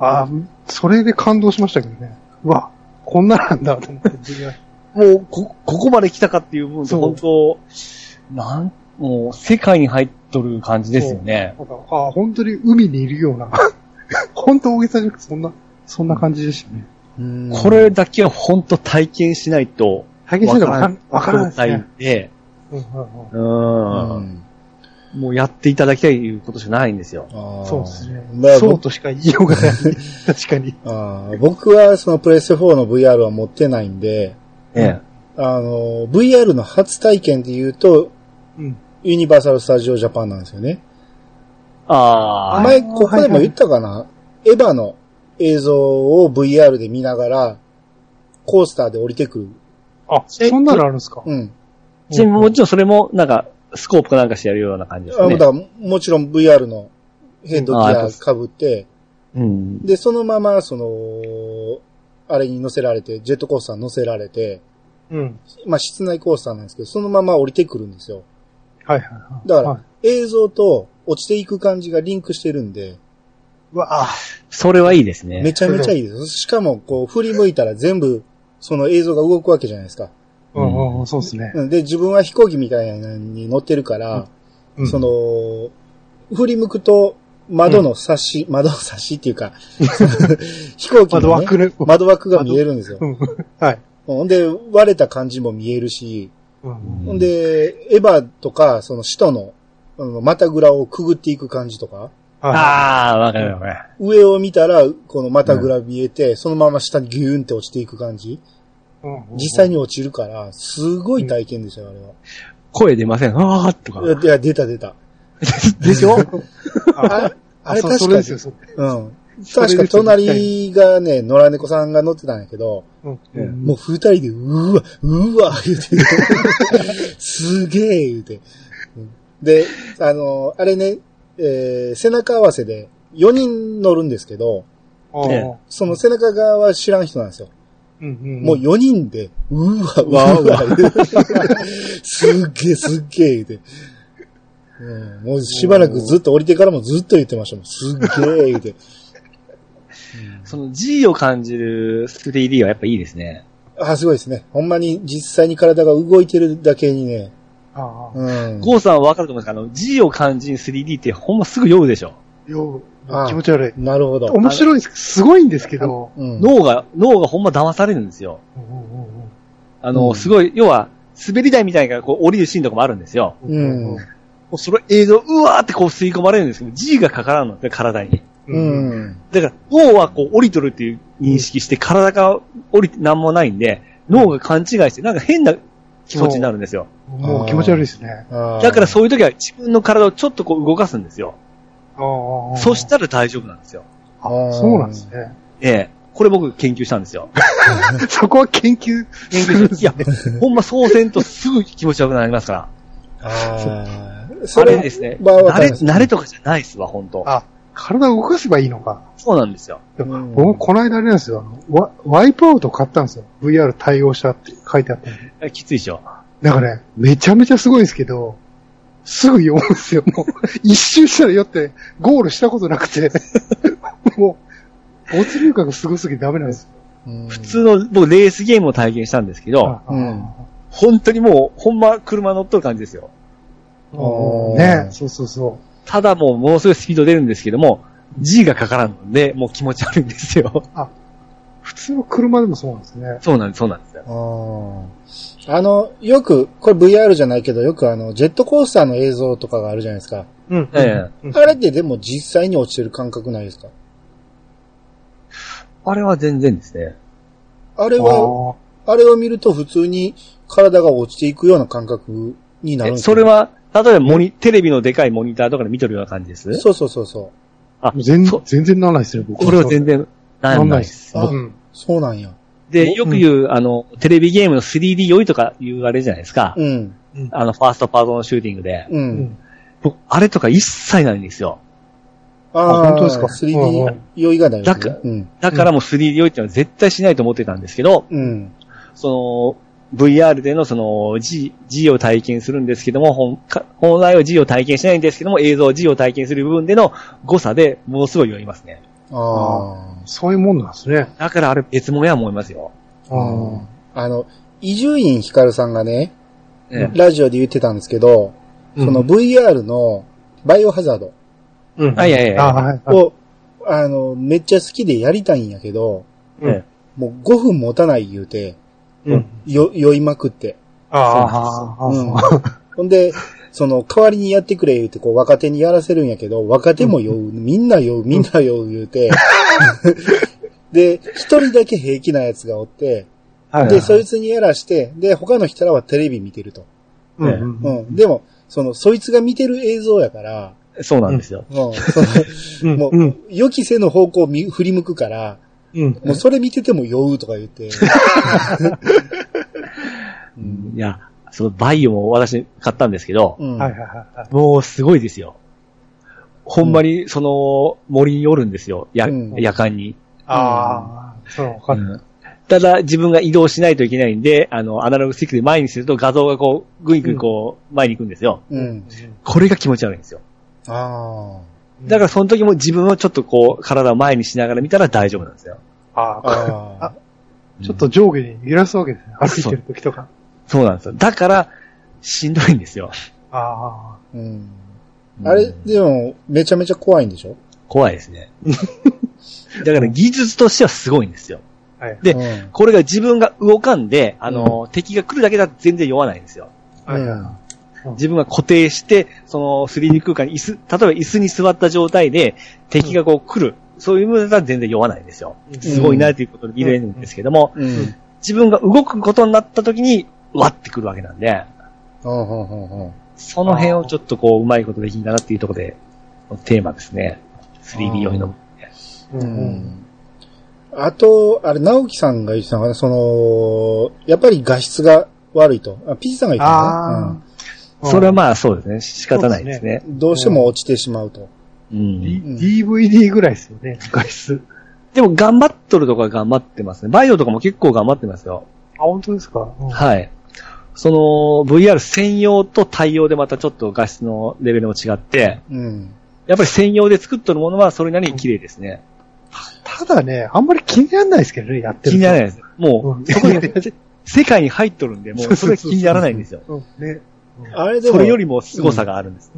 S3: ああ、それで感動しましたけどね。うわ、こんななんだと思って、VR。
S2: もう、こ、ここまで来たかっていう部分と、
S3: そう
S2: 本当なん、もう、世界に入っとる感じですよね。
S3: なんか、ああ、本当に海にいるような。本当大げさじゃなくて、そんな、そんな感じでしたね。
S1: うん
S2: これだけは本当体験しないと、
S3: 体験してたらわかんわからない
S2: 状態
S3: で
S2: もうやっていただきたいということしかないんですよ。
S3: そうですね。
S1: まあ
S3: そうとしか言いようがない。確かに。
S1: 僕はそのプレステ4の VR は持ってないんで、
S2: え
S1: あの、VR の初体験で言うと、
S3: うん。
S1: ユニバーサル・スタジオ・ジャパンなんですよね。
S2: ああ、
S1: 前、ここでも言ったかな、エヴァの映像を VR で見ながら、コースターで降りてくる。
S3: あ、
S2: え
S3: そんなのあるんですか？
S1: うん。
S2: ちなみにもちろんそれも、なんか、スコープかなんかしてやるような感じですね。
S1: あだからもちろん VR のヘッドギア被って、
S2: うん。
S1: で、そのまま、その、あれに乗せられて、ジェットコースターに乗せられて、
S3: うん。
S1: まあ、室内コースターなんですけど、そのまま降りてくるんですよ。
S3: はいはいはい。
S1: だから
S3: はい
S1: 映像と落ちていく感じがリンクしてるんで、
S3: うわあ、
S2: それはいいですね。
S1: めちゃめちゃいいです。しかも、こう、振り向いたら全部、その映像が動くわけじゃないですか。
S3: うんうんうん、そうですね。
S1: うんで、自分は飛行機みたいなのに乗ってるから、
S3: うん
S1: そ、の、振り向くと、窓の差し、窓の差しっていうか、飛行機の、ね、
S3: 窓枠ね。
S1: 窓枠が見えるんですよ
S3: う。ん。はい。
S1: ほんで、割れた感じも見えるし、
S3: うん
S1: ほんで、エヴァとか、その使徒の、あの股ぐらをくぐっていく感じとか、
S3: は
S2: ああ、わかるわかる。
S1: 上を見たら、この股ぐら見えて、そのまま下にギューンって落ちていく感じ。実際に落ちるから、すごい体験でしたよ、あれは。
S2: 声出ません。ああ、とか。
S1: いや、出た出た。
S2: でしょ？
S1: ああれ確かに。うん。確か隣がね、野良猫さんが乗ってたんやけど、
S3: うん
S2: うん
S1: もう二人で、うわ、うわ、言うて、すげえ、言うて。うんで、あの、あれね、えー背中合わせで4人乗るんですけど、その背中側は知らん人なんですよ。
S3: うんうん
S1: もう4人で、うわ、うわ、うわ、すっげえ、すっげえ、言うて。うん、もうしばらくずっと降りてからもずっと言ってましたもん。すっげえ、言うて。
S2: その G を感じる 3D はやっぱいいですね。
S1: あ、すごいですね。ほんまに実際に体が動いてるだけにね。
S3: ああ。
S1: うん。
S2: ゴーさんはわかると思うんですけど、あの、G を感じる 3D ってほんますぐ酔うでしょ？
S3: よ
S1: ああ
S3: 気持ち悪い。
S1: なるほど。
S3: 面白いです。すごいんですけど。
S1: うん。
S2: 脳が、脳がほんま騙されるんですよ。あの、
S1: うん
S2: すごい、要は、滑り台みたいなのがこう降りるシーンとかもあるんですよ。
S1: うん
S2: もうその映像、うわーってこう吸い込まれるんですけど、G がかからんので、体に。
S1: う。ん。
S2: だから、脳はこう降りとるっていう認識して、体が降りてなんもないんで、脳が勘違いして、なんか変な気持ちになるんですよ。
S3: もう気持ち悪いですね。
S2: だからそういう時は自分の体をちょっとこう動かすんですよ。
S3: ああ。
S2: そしたら大丈夫なんですよ。
S3: あそうなんですね。
S2: ええ。これ僕研究したんですよ。
S3: そこは研究するんです
S2: いや
S3: ね。、
S2: ほんまそうせんとすぐ気持ち悪くなりますから。
S1: あー
S2: あ
S1: それ
S2: れですね。慣れ、
S1: はわかります
S2: 慣れとかじゃないっすわ、本当
S3: あ、体を動かせばいいのか。
S2: そうなんですよ。
S3: でも
S1: うん
S3: 僕、この間あれなんですよ。ワワイプアウト買ったんですよ。VR 対応したって書いてあったんで。
S2: えきついでしょ。
S3: だからね、めちゃめちゃすごいんですけど、すぐ読むんですよ。もう、一周したら酔って、ゴールしたことなくて、もう、没入感がすごすぎてダメなんですよ。
S1: うん
S2: 普通の、僕レースゲームを体験したんですけど、
S3: あ
S1: うん
S2: 本当にもう、ほんま車乗っとる感じですよ。
S3: ねそうそうそ
S2: ただもう、ものすごいスピード出るんですけども、G がかからんので、もう気持ち悪いんですよ。
S3: う。普通の車でもそうなんですね。
S2: そうなんです、そうなんですよ。
S1: あの、よく、これ VR じゃないけど、よくあの、ジェットコースターの映像とかがあるじゃないですか。
S3: うん。
S2: え
S3: うん
S1: あれってでも実際に落ちてる感覚ないですか？
S2: あれは全然ですね。
S1: あれは、
S3: あ
S1: あれを見ると普通に体が落ちていくような感覚になるん
S2: え
S1: ですか
S2: それは、例えばモニ、テレビのでかいモニターとかで見とるような感じです？
S1: そうそうそうそ
S2: あ
S3: ー全
S2: そ
S3: 全然ならないですね、僕。
S2: これは全然、
S3: んん
S2: な
S3: いいですうん。
S1: う。そうなんや。
S2: で、よく言う、あの、テレビゲームの 3D 良いとか言われるじゃないですか。
S1: うん。
S2: あの、ファーストパートのシューティングで。
S1: う。
S3: うんん。
S2: 僕、あれとか一切ないんですよ。
S1: あ
S3: あ本当ですか
S1: ？3D 酔いがないですね。
S2: だか
S1: うん。
S2: だからもう 3D 良いっていうのは絶対しないと思ってたんですけど、
S1: うん。
S2: その、VR でのその G、G を体験するんですけども、本か本来は G を体験しないんですけども、映像 G を体験する部分での誤差でものすごい酔いますね。
S1: あ
S3: そういうもんなんですね。
S2: だからあれ別物や思いますよ。
S1: あ。うんあの、伊集院光さんがね、
S2: ええ
S1: ラジオで言ってたんですけど、その VR のバイオハザード
S3: うん。
S2: あいやいや
S3: あはい
S1: あの、めっちゃ好きでやりたいんやけど、
S3: うん
S2: え
S1: もう5分持たない言うて、
S3: うん。
S1: よ、酔いまくって。
S3: ああ、
S1: うん
S3: あ
S1: ほんで、その、代わりにやってくれ言うて、こう、若手にやらせるんやけど、若手も酔う、みんな酔う、みんな酔う言うて、で、一人だけ平気なやつがおって、
S3: あ。
S1: で、そいつにやらして、で、他の人らはテレビ見てると。
S3: うん
S1: う
S3: うん
S1: ん。でも、その、そいつが見てる映像やから、
S2: そうなんですよ。
S1: うん、その
S3: うん。
S1: もう
S3: うん。
S1: 予期せぬ方向を見振り向くから、
S3: うん。
S1: もうそれ見てても酔うとか言って。う ん
S2: いや、そのバイオも私買ったんですけど、
S1: うん。
S3: はいはいはいはい。
S2: もうすごいですよ。ほんまに、その、森におるんですよ。や、
S1: うん
S2: 夜間に。
S3: ああ、そう、わかる。
S2: うんただ、自分が移動しないといけないんで、あの、アナログスティックで前にすると画像がこう、ぐいぐいこう、前に行くんですよ。
S1: うん。
S2: これが気持ち悪いんですよ。
S1: あ
S2: だからその時も自分をちょっとこう、体を前にしながら見たら大丈夫なんですよ。
S3: あ
S1: あ。
S3: あ、
S1: あ
S3: ちょっと上下に揺らすわけですね。歩いてる時とか。
S2: そうなんですよ。だから、しんどいんですよ。
S3: あ
S1: あ。うん。あれ、でも、めちゃめちゃ怖いんでしょ？
S2: 怖いですね。だから技術としてはすごいんですよ。
S3: あ。はい。
S2: で
S1: うん
S2: これが自分が動かんで、あの、敵が来るだけだと全然酔わないんですよ。
S3: はいはい
S1: うん
S2: 自分が固定して、その 3D 空間に椅子、例えば椅子に座った状態で敵がこう来る。そういう意味だったら全然酔わないんですよ。すごいなということで見れるんですけども、
S1: うん。
S2: 自分が動くことになった時に、わってくるわけなんで、
S1: ほうほうほうほ
S2: その辺をちょっとこう、うまいことできんだなっていうところで、テーマですね。3D 用にの。
S1: あと、あれ、直樹さんが言ってたのかな、その、やっぱり画質が悪いと。あ、ピチさんが言ってたのかな、
S3: ああ。
S2: それはまあそうですね。仕方ないですね。
S1: うんどうしても落ちてしまうと。
S2: うん。
S3: D- DVD ぐらいですよね、画質。
S2: でも頑張っとるとこは頑張ってますね。バイオとかも結構頑張ってますよ。
S3: あ、本当ですか、うん
S2: はい。その VR 専用と対応でまたちょっと画質のレベルも違って、
S1: うん。
S2: やっぱり専用で作っとるものはそれなりに綺麗ですね。
S3: ただね、あんまり気にならないですけどね、やってると。
S2: 気にならないです。も
S3: う
S2: そこに世界に入っとるんで、もうそれ気にならないんですよ。
S3: うん。ね。
S1: あれでも、
S2: それよりも凄さがあるんです。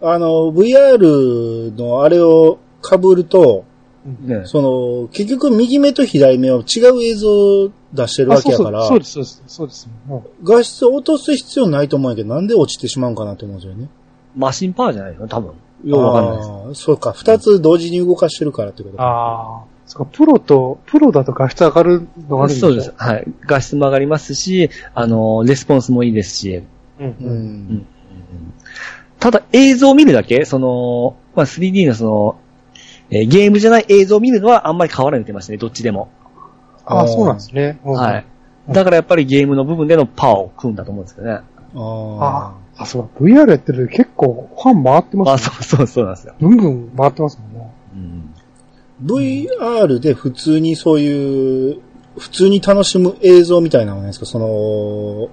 S1: あの、VR のあれを被ると、
S2: ね
S1: その、結局右目と左目を違う映像を出してる
S3: あ
S1: わけやから、
S3: そうです、そうです。そうです
S1: 画質を落とす必要ないと思うんやけど、なんで落ちてしまうんかなと思うんですよね。
S2: マシンパワーじゃないの？多分。ようわかんないです。
S1: そうか、二つ同時に動かしてるからってことか。
S3: ああ。そうか、プロと、プロだと画質上がるのがあるん
S2: そうです。。はい。画質も上がりますし、あの、レスポンスもいいですし、
S3: うん。
S1: う
S3: うん。
S1: ん。
S2: ただ映像を見るだけ、その、まあ、3D のその、えーゲームじゃない映像を見るのはあんまり変わらないってましたね、どっちでも。
S3: ああ、そうなんですね。うん
S2: はい。だからやっぱりゲームの部分でのパワーを組んだと思うんですけどね。
S1: あ
S3: ああ、そうか。VR やってる時結構ファン回ってますね。
S2: あ、そうそうそうなんですよ。
S3: ブンブン回ってますもんね。
S2: うん。
S1: あ。VR で普通にそういう、普通に楽しむ映像みたいなのはないですか？その、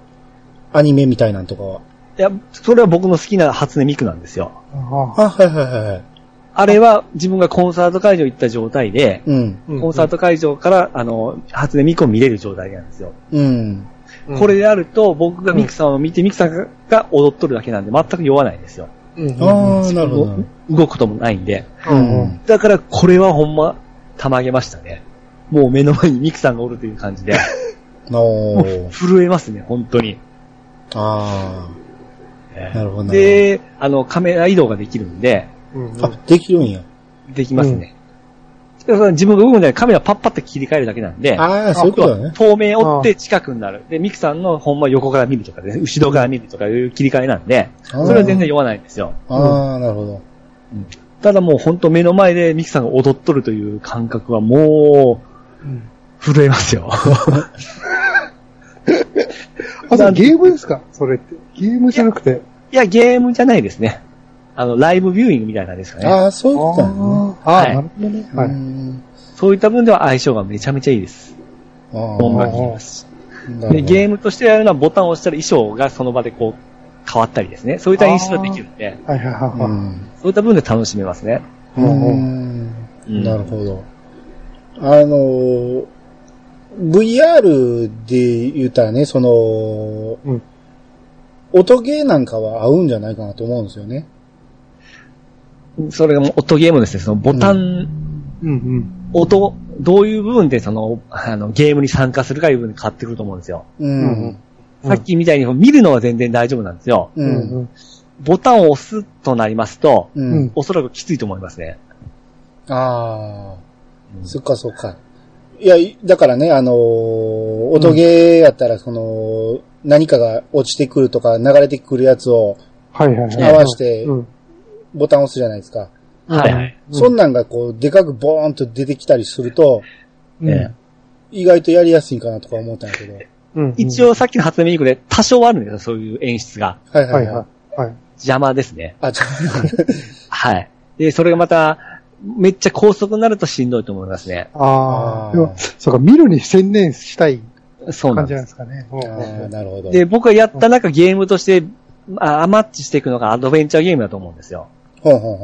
S1: アニメみたいなんとかは。
S2: いや、それは僕の好きな初音ミクなんですよ。
S3: あ
S1: あ、はいはいはいはい。
S2: あれは自分がコンサート会場行った状態で、
S1: うん。
S3: あ
S2: コンサート会場から、あの、初音ミクを見れる状態なんですよ。
S1: うん。
S3: うん
S2: これであると、僕がミクさんを見て、ミクさんが踊っとるだけなんで、全く酔わないんですよ。
S3: うんうん
S1: ああ、なるほど。
S2: 動くこともないんで。
S3: うんうん
S2: だから、これはほんま、たまげましたね。もう目の前にミクさんがおるという感じで。震えますね、本当に。
S1: あなるほどな
S2: で、あの、カメラ移動ができるんで、
S3: うん
S1: あ。あ、できるんや。
S2: できますね。だから自分が動くんでカメラパッパって切り替えるだけなんで、
S1: ああ、そういうことだね。
S2: 透明を追って近くになる。で、ミクさんのほんま横から見るとかで、後ろから見るとかいう切り替えなんで、それは全然酔わないんですよ。
S1: ああ、なるほど。
S2: ただもう本当目の前でミクさんが踊っとるという感覚はも
S3: うん
S2: う、震えますよ。
S3: あ、とゲームですか？それって。ゲームじゃなくて。
S2: いや、ゲームじゃないですね。あの、ライブビューイングみたいな感じですかね。
S1: ああ、そういうことだね。
S3: ああ、
S2: はい
S3: なるほどね。
S1: う
S3: はい。
S1: ん
S2: そういった分では相性がめちゃめちゃいいです。
S1: ああ
S2: 音楽聴きますし。
S1: なるほど
S2: で、ゲームとしてやるのはボタンを押したら衣装がその場でこう変わったりですね。そういった演出ができるんで、
S3: はいはいはいうはい。
S1: ん。
S2: そういった分で楽しめますね。
S1: う
S3: ん
S1: なるほど。あの、VR で言ったらね、その、
S3: うん
S1: 音ゲーなんかは合うんじゃないかなと思うんですよね。
S2: それがもう音ゲームですね。そのボタン、
S3: うんうん。
S2: 音、どういう部分でその、あの、ゲームに参加するかいう部分で変わってくると思うんですよ。
S1: う
S3: うん
S1: ん。
S2: さっきみたいに見るのは全然大丈夫なんですよ。
S1: う。
S3: うんん。
S2: ボタンを押すとなりますと、
S1: う
S3: うん
S1: ん。
S2: おそらくきついと思いますね。
S1: ああ、そっかそっか。いや、いだからね、あのー音ゲーやったら、その、何かが落ちてくるとか流れてくるやつを。合わせて
S3: うん。
S1: ボタン押すじゃないですか。
S2: はいはい。
S1: そんなんがこう、でかくボーンと出てきたりすると、
S3: うん
S2: え
S1: 意外とやりやすいんかなとか思ったんやけど。
S3: うん。
S2: 一応さっきの初音ミクで多少はあるんですよ、そういう演出が。
S1: はいは
S3: はいい
S1: は。
S3: はいい。はい。
S2: 邪魔ですね。
S1: あ、ちょ
S2: はい。で、それがまた、めっちゃ高速になるとしんどいと思いますね。
S3: ああ。そうか、見るに専念したい感じなん
S2: そうなんで。
S3: ですすかね。
S1: なるほど。
S2: で、僕がやった中ゲームとして、あアマッチしていくのがアドベンチャーゲームだと思うんですよ。
S1: ほうほう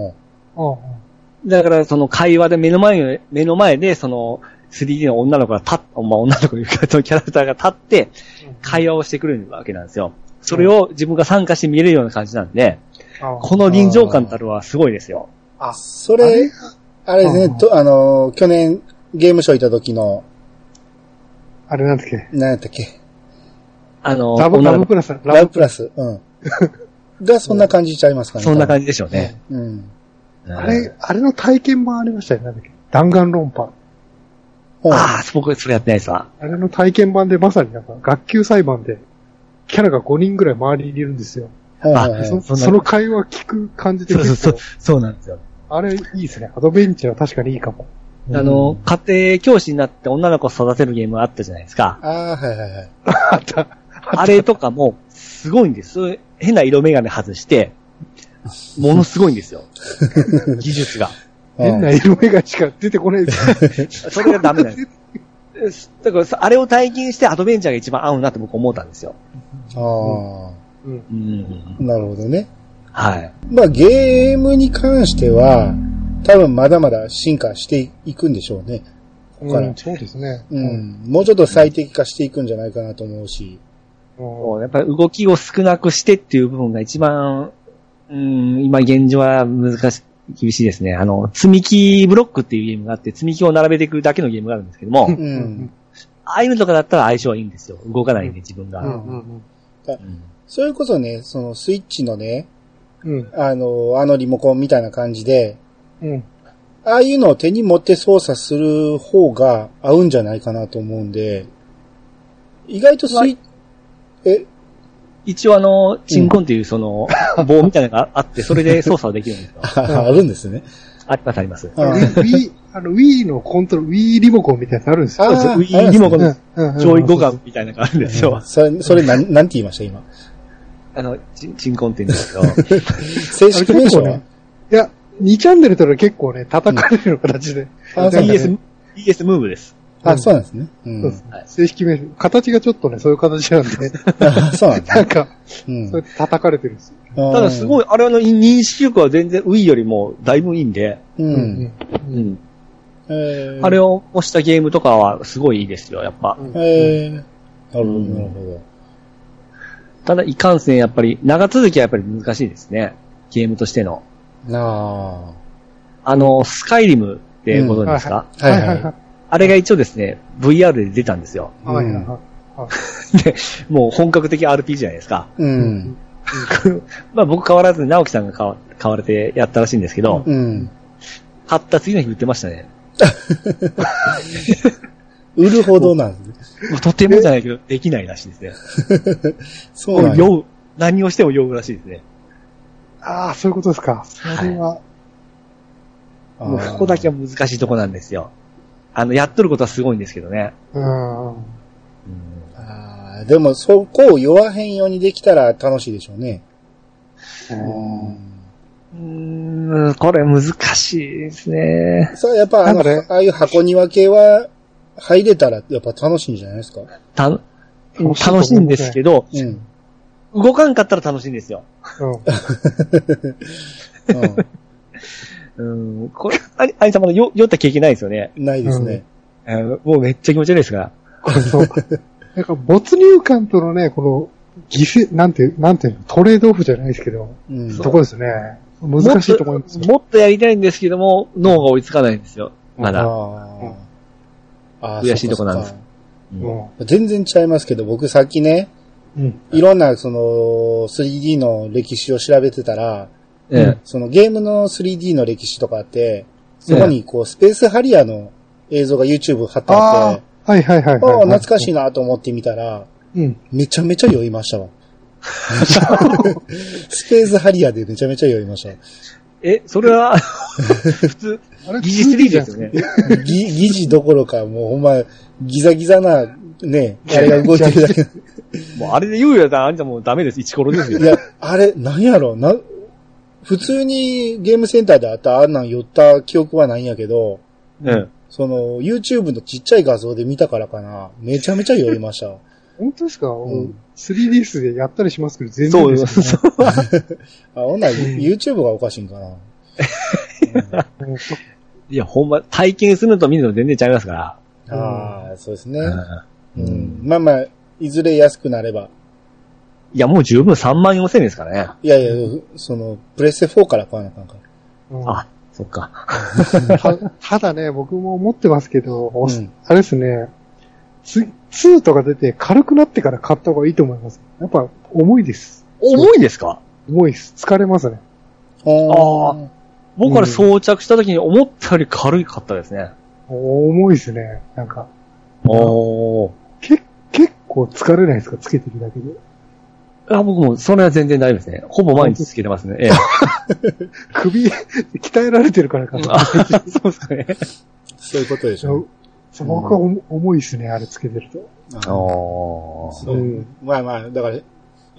S1: ほう。
S3: うん
S2: だから、その会話で目の前に、目の前で、その、3D の女の子が立っ、まあ、女の子いうか、そのキャラクターが立って、会話をしてくれるわけなんですよ。それを自分が参加して見れるような感じなんで、この臨場感たるはすごいですよ。
S3: あ、
S1: それ、あれ？ですね、
S3: うん
S1: と、あのー、去年ゲームショー行った時の、
S3: あれなんだっけ？
S1: 何やったっけ？
S2: あの、
S3: ラブ、ラブプラス。
S1: ラブプラス。うん。がそんな感じちゃいますかね。じ。
S2: そんな感じでしょうね。
S1: うん。
S3: あれ、あれの体験版ありましたよね。なんだっけ。弾丸論破。
S2: ああ、僕それやってないですわ。
S3: あれの体験版でまさになんか、学級裁判で、キャラが5人ぐらい周りにいるんですよ。
S2: あ
S3: その会話聞く感じで
S2: そうそうそうなんですよ。
S3: あれいいですね。アドベンチャーは確かにいいかも。
S2: あの、家庭教師になって女の子を育てるゲームあったじゃないですか。
S1: ああ、はいはいはい。
S3: あった。
S2: あれとかも、すごいんです。変な色眼鏡外して、ものすごいんですよ。技術が。
S3: 変な色目がしか出てこないです。
S2: それがダメなんです。だからさ、あれを体験してアドベンチャーが一番合うなって僕思ったんですよ。
S1: あ
S3: うん。
S2: うん。
S1: あ、なるほどね。
S2: はい。
S1: まあゲームに関しては、多分まだまだ進化していくんでしょうね。
S3: うんそうですね。
S1: うん。もうちょっと最適化していくんじゃないかなと思うし。
S3: うん。
S2: もうやっぱり動きを少なくしてっていう部分が一番、うん、今現状は難しい、厳しいですね。あの、積み木ブロックっていうゲームがあって、積み木を並べていくだけのゲームがあるんですけども、
S3: う
S1: うん。
S2: ああいうのとかだったら相性はいいんですよ。動かないんで自分が。
S3: うんうん
S2: うん
S1: それこそね、そのスイッチのね、
S3: うん。うん。
S1: あの、あのリモコンみたいな感じで、
S3: うん。
S1: ああいうのを手に持って操作する方が合うんじゃないかなと思うんで、意外とスイッチ、え、
S2: 一応あの、チンコンっていうその、棒みたいなのがあって、それで操作はできるんですよ。
S1: ああるんですね。
S2: ありますあります。
S3: Wii、あの、Wii のコントロール、Wii リモコンみたいなやつあるんですよ。
S1: あ
S2: そうです。
S1: あ
S2: Wii リモコンの上位互換みたいなのがあるんですよ。
S1: それ、それなん、なんて言いました今？
S2: あの、チンチンコンって言うんですけど。
S1: 正式名称は、
S3: ねいや、2チャンネルとら結構ね、叩かれるような形で。
S1: うなんです
S2: BS
S1: ね、
S2: BS ムーブです。
S1: あ、そうなんですね。うん。
S3: そうです
S2: はい
S3: 正式名称。形がちょっとね、そういう形なんで、
S1: あ そうなん。
S3: なんか、
S1: うん
S3: そうやって叩かれてるんですよ。
S1: た
S2: ただすごい、あれの認識力は全然 Wii よりもだいぶいいんで、
S1: う。
S3: うん
S2: うん。
S1: えー
S2: あれを押したゲームとかはすごいいいですよ、やっぱ。
S3: うん
S1: えー、なるほど、
S2: うん
S1: なるほ
S2: ただ、いかんせんやっぱり、長続きはやっぱり難しいですね。ゲームとしての。
S1: ど。な
S2: あの、スカイリムってご存知ですか、
S1: あ。はいはい。
S2: あれが一応ですね、VR で出たんですよ。
S3: はいはい
S1: うん
S3: はい。
S2: で、もう本格的 RPG じゃないですか。
S1: うん。
S2: まあ僕変わらずに直樹さんが買わ買われてやったらしいんですけど、
S1: うん。
S2: 買った次の日売ってましたね。
S1: 売るほどなんですね。
S2: もうとてもじゃないけど、できないらしいですね。
S1: そうなんだ。
S2: 酔う。何をしても酔うらしいですね。
S3: ああ、そういうことですか。それは、
S1: あー
S2: もうここだけは難しいとこなんですよ。あの、やっとることはすごいんですけどね。
S3: うん。
S2: うん
S1: でも、そこを酔わへんようにできたら楽しいでしょうね。
S2: うーん、これ難しいですね。
S1: さあ、やっぱあの、ああいう箱庭系は入れたらやっぱ楽しいんじゃないですか？
S2: た、
S3: 楽しい
S2: んですけど、
S1: うん。
S2: 動かんかったら楽しいんですよ。
S1: うん。
S2: うん、これ、あり、ありさまの酔酔った経験ないですよね。
S1: ないですね。
S2: あのもうめっちゃ気持ち悪いですから。
S3: うん。そう。なんか没入感とのね、この、犠牲、なんて、なんていうの、トレードオフじゃないですけど、
S1: うん。
S3: とこですね。難しいと思いますよ。
S2: もっともっとやりたいんですけども、脳が追いつかないんですよ。まだ。
S1: あーあー。
S2: 悔しいとこなんですうん
S1: 全然ちゃいますけど、僕さっきね、
S3: うん。
S1: いろんなその 3D の歴史を調べてたら、
S2: ええ
S1: そのゲームの 3D の歴史とかあって、そこにこうスペースハリアーの映像が YouTube 貼ってあ
S3: あ
S1: って、
S3: あ、はいはいはい
S1: ああ、
S3: はい。
S1: 懐かしいなと思ってみたら、
S3: うん。
S1: めちゃめちゃ酔いましたわ。スペースハリアーでめちゃめちゃ酔いました。
S2: え、それは、普通、
S3: あれ
S2: 疑似 3D ですよね。
S1: ぎ疑似どころか、もうほんま、ギザギザな、ね、あれが動いてるだけ。
S2: もうあれで言うやつはあんたもうダメです。イチコロですよ
S1: い。や、あれ、なんやろな、普通にゲームセンターであったあんなん寄った記憶はないんやけど、
S2: うん。
S1: その、YouTube のちっちゃい画像で見たからかな、めちゃめちゃ酔いました。
S3: 本当ですか、
S1: ん
S3: ?3DS でやったりしますけど、全
S2: そうよ。
S3: 然です。
S1: あ、ほんなら YouTube がおかしいんかな。
S3: うん
S2: いや、ほんま、体験するのと見るの全然違いますから。
S1: ああ、そうですね。
S2: うん
S1: うん。まあまあ、いずれ安くなれば。
S2: いや、もう十分3万4千円ですからね。
S1: いやいや、その、プレステ4から買わなあかんから。
S3: うん
S2: あ、そっか。
S3: たただね、僕も思ってますけど、お
S1: うん
S3: あれですね、ツ2とか出て軽くなってから買った方がいいと思います。やっぱ重いです。
S2: 重いですか？
S3: 重いです。疲れますね。
S1: あ
S2: あ僕から装着した時に思ったより軽かったですね。
S3: 重いですね。なんか、
S2: おー。
S3: け結構疲れないですか？つけてるだけで。
S2: あ僕も、それは全然大丈夫ですね。ほぼ毎日つけてますね。ええ。
S3: 首、鍛えられてるからかな。
S2: あそうですかね。
S1: そういうことでしょう。
S3: そう僕はお重いですね、あれつけてると。
S1: あー
S2: お
S1: そううんまあまあ、だから、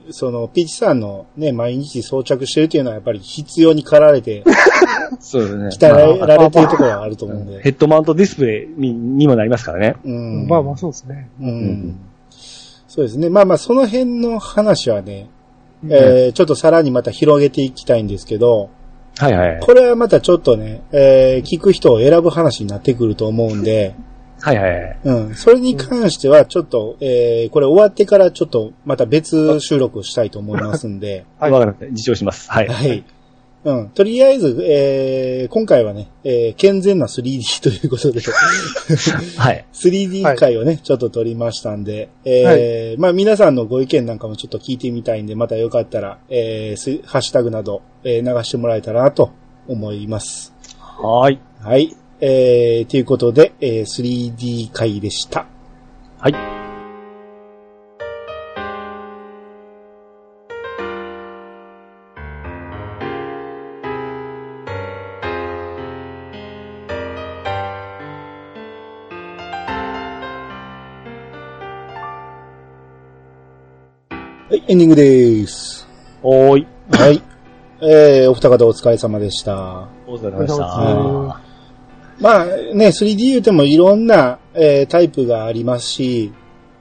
S1: その、ピーチさんのね、毎日装着してるっていうのはやっぱり必要に駆られて、
S2: そうですね。
S1: 鍛えられてるところがあると思うんで。
S2: ヘッドマウントディスプレイににもなりますからね。
S1: うん。
S3: まあまあそうですね。
S1: うん
S2: ん
S1: そうですね。まあまあ、その辺の話はね、えーちょっとさらにまた広げていきたいんですけど、
S2: はいはい。
S1: これはまたちょっとね、えー聞く人を選ぶ話になってくると思うんで、
S2: はいはい。
S1: うん。それに関しては、ちょっと、えーこれ終わってからちょっと、また別収録をしたいと思いますんで、
S3: はい
S2: わかりました。自重します。はい。
S1: はい。うん。とりあえず、えー今回はね、えー健全な 3D ということで、
S2: はい。
S1: 3D 回をね、ちょっと撮りましたんで、えーまあ皆さんのご意見なんかもちょっと聞いてみたいんで、またよかったら、えーすハッシュタグなど、えー流してもらえたらなと思います。
S2: はい。
S1: はい。えー、ということで、えー 3D 回でした。
S2: はい。
S1: エンディングです。
S2: おーい。
S1: はい。えー、お二方お疲れ様でした。
S2: お疲れ様でした。
S1: まあね、3D 言うてもいろんな、えータイプがありますし、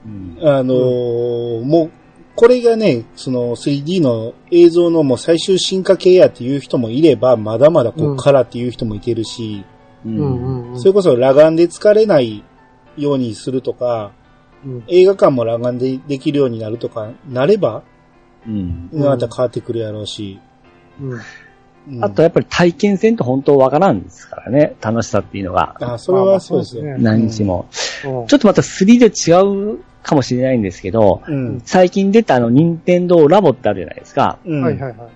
S2: うん
S1: あのーもう、これがね、その 3D の映像のもう最終進化系やっていう人もいれば、まだまだこっからっていう人もいてるし、
S2: う
S3: うんうんうん。
S1: それこそ裸眼で疲れないようにするとか、
S3: うん
S1: 映画館も裸眼でできるようになるとか、なれば、
S2: うん。
S3: うん
S1: また変わってくるやろうし。
S3: うん
S1: うん
S2: あとやっぱり体験せんと本当わからんですからね。楽しさっていうのが。
S1: あ、それはそうですよ。
S3: まあまあ
S2: 何日も。
S3: うん
S2: ちょっとまた 3D で違うかもしれないんですけど、
S1: うん。
S2: 最近出たあの、任天堂ラボってあるじゃないですか。
S1: うん。
S3: はいはいはい。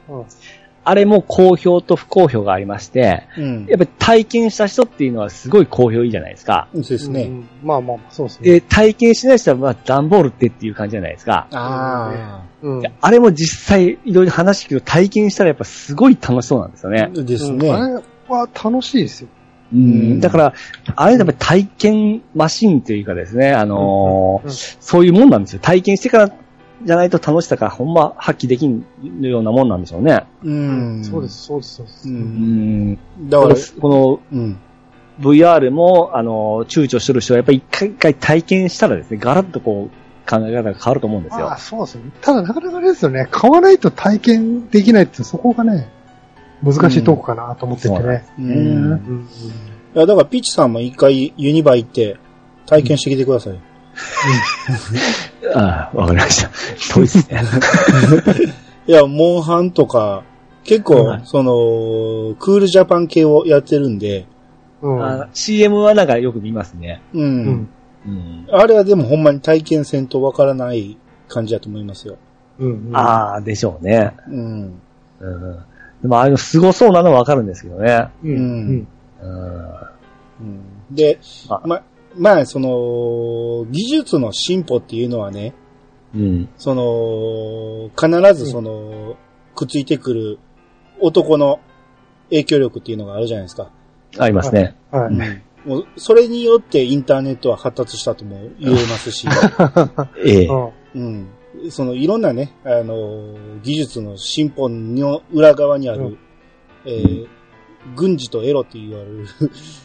S3: うん
S2: あれも好評と不好評がありまして、
S1: うん
S2: やっぱり体験した人っていうのはすごい好評いいじゃないですか。
S1: そうですね。
S3: うんまあまあまあ、そうですね。
S2: で、体験しない人はまあ段ボールってっていう感じじゃないですか。
S1: あ
S3: うん
S2: であれも実際いろいろ話聞くと体験したらやっぱすごい楽しそうなんですよね
S1: あ。。です
S3: うん
S1: ね。
S3: あれは楽しいですよ。
S2: うんだから、あれやっぱり体験マシンというかですね、あのー
S3: うん
S2: そういうもんなんですよ。体験してからじゃないと楽しさがほんま発揮できんようなもんなんでしょうね。
S1: うん。
S3: そうです、そうです、そうです
S1: う。。
S2: うんん。
S1: だから、
S2: この
S1: うん。
S2: VR も、あの、躊躇してる人はやっぱり一回一回体験したらですね、ガラッとこう、考え方が変わると思うんですよ
S3: ああ、。そうですね。ただなかなかですよね。買わないと体験できないってそこがね、難しいとこかなと思っててね。
S1: う。
S2: うん
S3: うん
S1: いや、だからピッチさんも一回ユニバ行って体験してきてください。
S2: ああ、わかりました。遠いですね。
S1: いや、モンハンとか、結構、
S2: はい
S1: その、クールジャパン系をやってるんで、
S3: うん。
S2: あ CM はなんかよく見ますね。
S1: うん。
S3: うん。
S2: うん。
S1: あれはでもほんまに体験せんとわからない感じだと思いますよ。
S3: うん。
S2: ああ、でしょうね。
S1: うん。
S2: うん。でもああいうの凄そうなのはわかるんですけどね。
S3: うん。うん。
S2: うん。
S1: うん、で、
S2: あ
S1: ま、まあ、その、技術の進歩っていうのはね、
S2: うん。
S1: その、必ずその、くっついてくる男の影響力っていうのがあるじゃないですか。
S2: ありますね。
S3: はい。
S1: もうそれによってインターネットは発達したとも言えますし、
S2: ええ。
S1: うん。そのいろんなね、あの、技術の進歩の裏側にある、
S3: うん
S1: えー軍事とエロって言われる、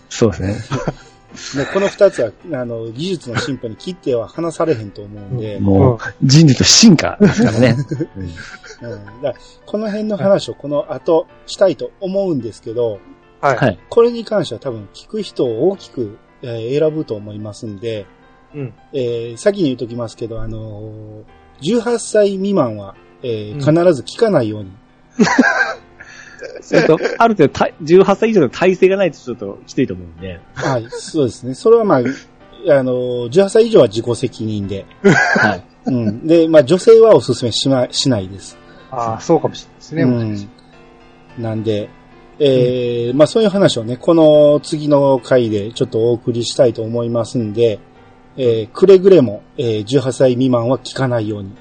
S2: そうですね。
S1: もうこの二つは、あの、技術の進歩に切っては離されへんと思うんで、うん
S2: もう、人類と進化ですからね。
S1: だからこの辺の話をこの後したいと思うんですけど、
S3: はい。
S2: はい。
S1: これに関しては多分聞く人を大きく、えー選ぶと思いますんで、
S3: うん。
S1: えー先に言うときますけど、あのー18歳未満は、えー
S3: うん
S1: 必ず聞かないように。
S2: それと、ある程度た、18歳以上の体制がないとちょっときついと思うんで。
S1: はい、そうですね。それはまあ、あのー18歳以上は自己責任で。
S2: はい。
S1: うん。で、まあ女性はお勧めしま、しないです。
S3: ああ、そうかもしれないですね。
S1: うん。なんで、えーまあそういう話をね、この次の回でちょっとお送りしたいと思いますんで、えーくれぐれも、えー18歳未満は聞かないように。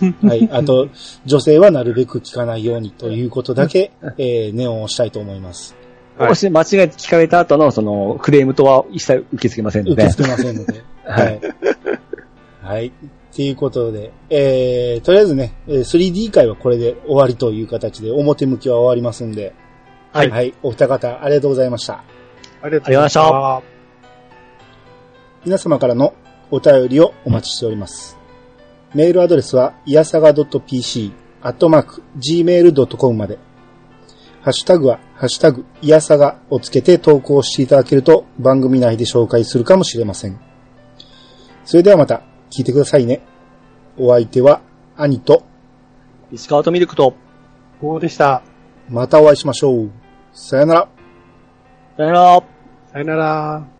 S1: はい。あと、女性はなるべく聞かないようにということだけ、えー、念を押したいて思います。
S3: はい
S2: もし間違えて聞かれた後の、その、クレームとは一切受け付けませんので
S1: 受け。付けませんので。
S2: は
S1: はいい。はい。っていうことで、えー、とりあえずね、えー 3D 会はこれで終わりという形で、表向きは終わりますんで、
S2: はい
S1: はい。お二方、ありがとうございました。
S3: ありがとうございました。
S1: 皆様からのお便りをお待ちしております。メールアドレスは、いやさが .pc、アットマーク、gmail.com まで。ハッシュタグは、ハッシュタグ、いやさがをつけて投稿していただけると番組内で紹介するかもしれません。それではまた、聞いてくださいね。お相手は、兄と、
S2: 石川とミルクと、
S3: こうでした。
S1: またお会いしましょう。さよなら。
S2: さよなら。
S3: さよなら。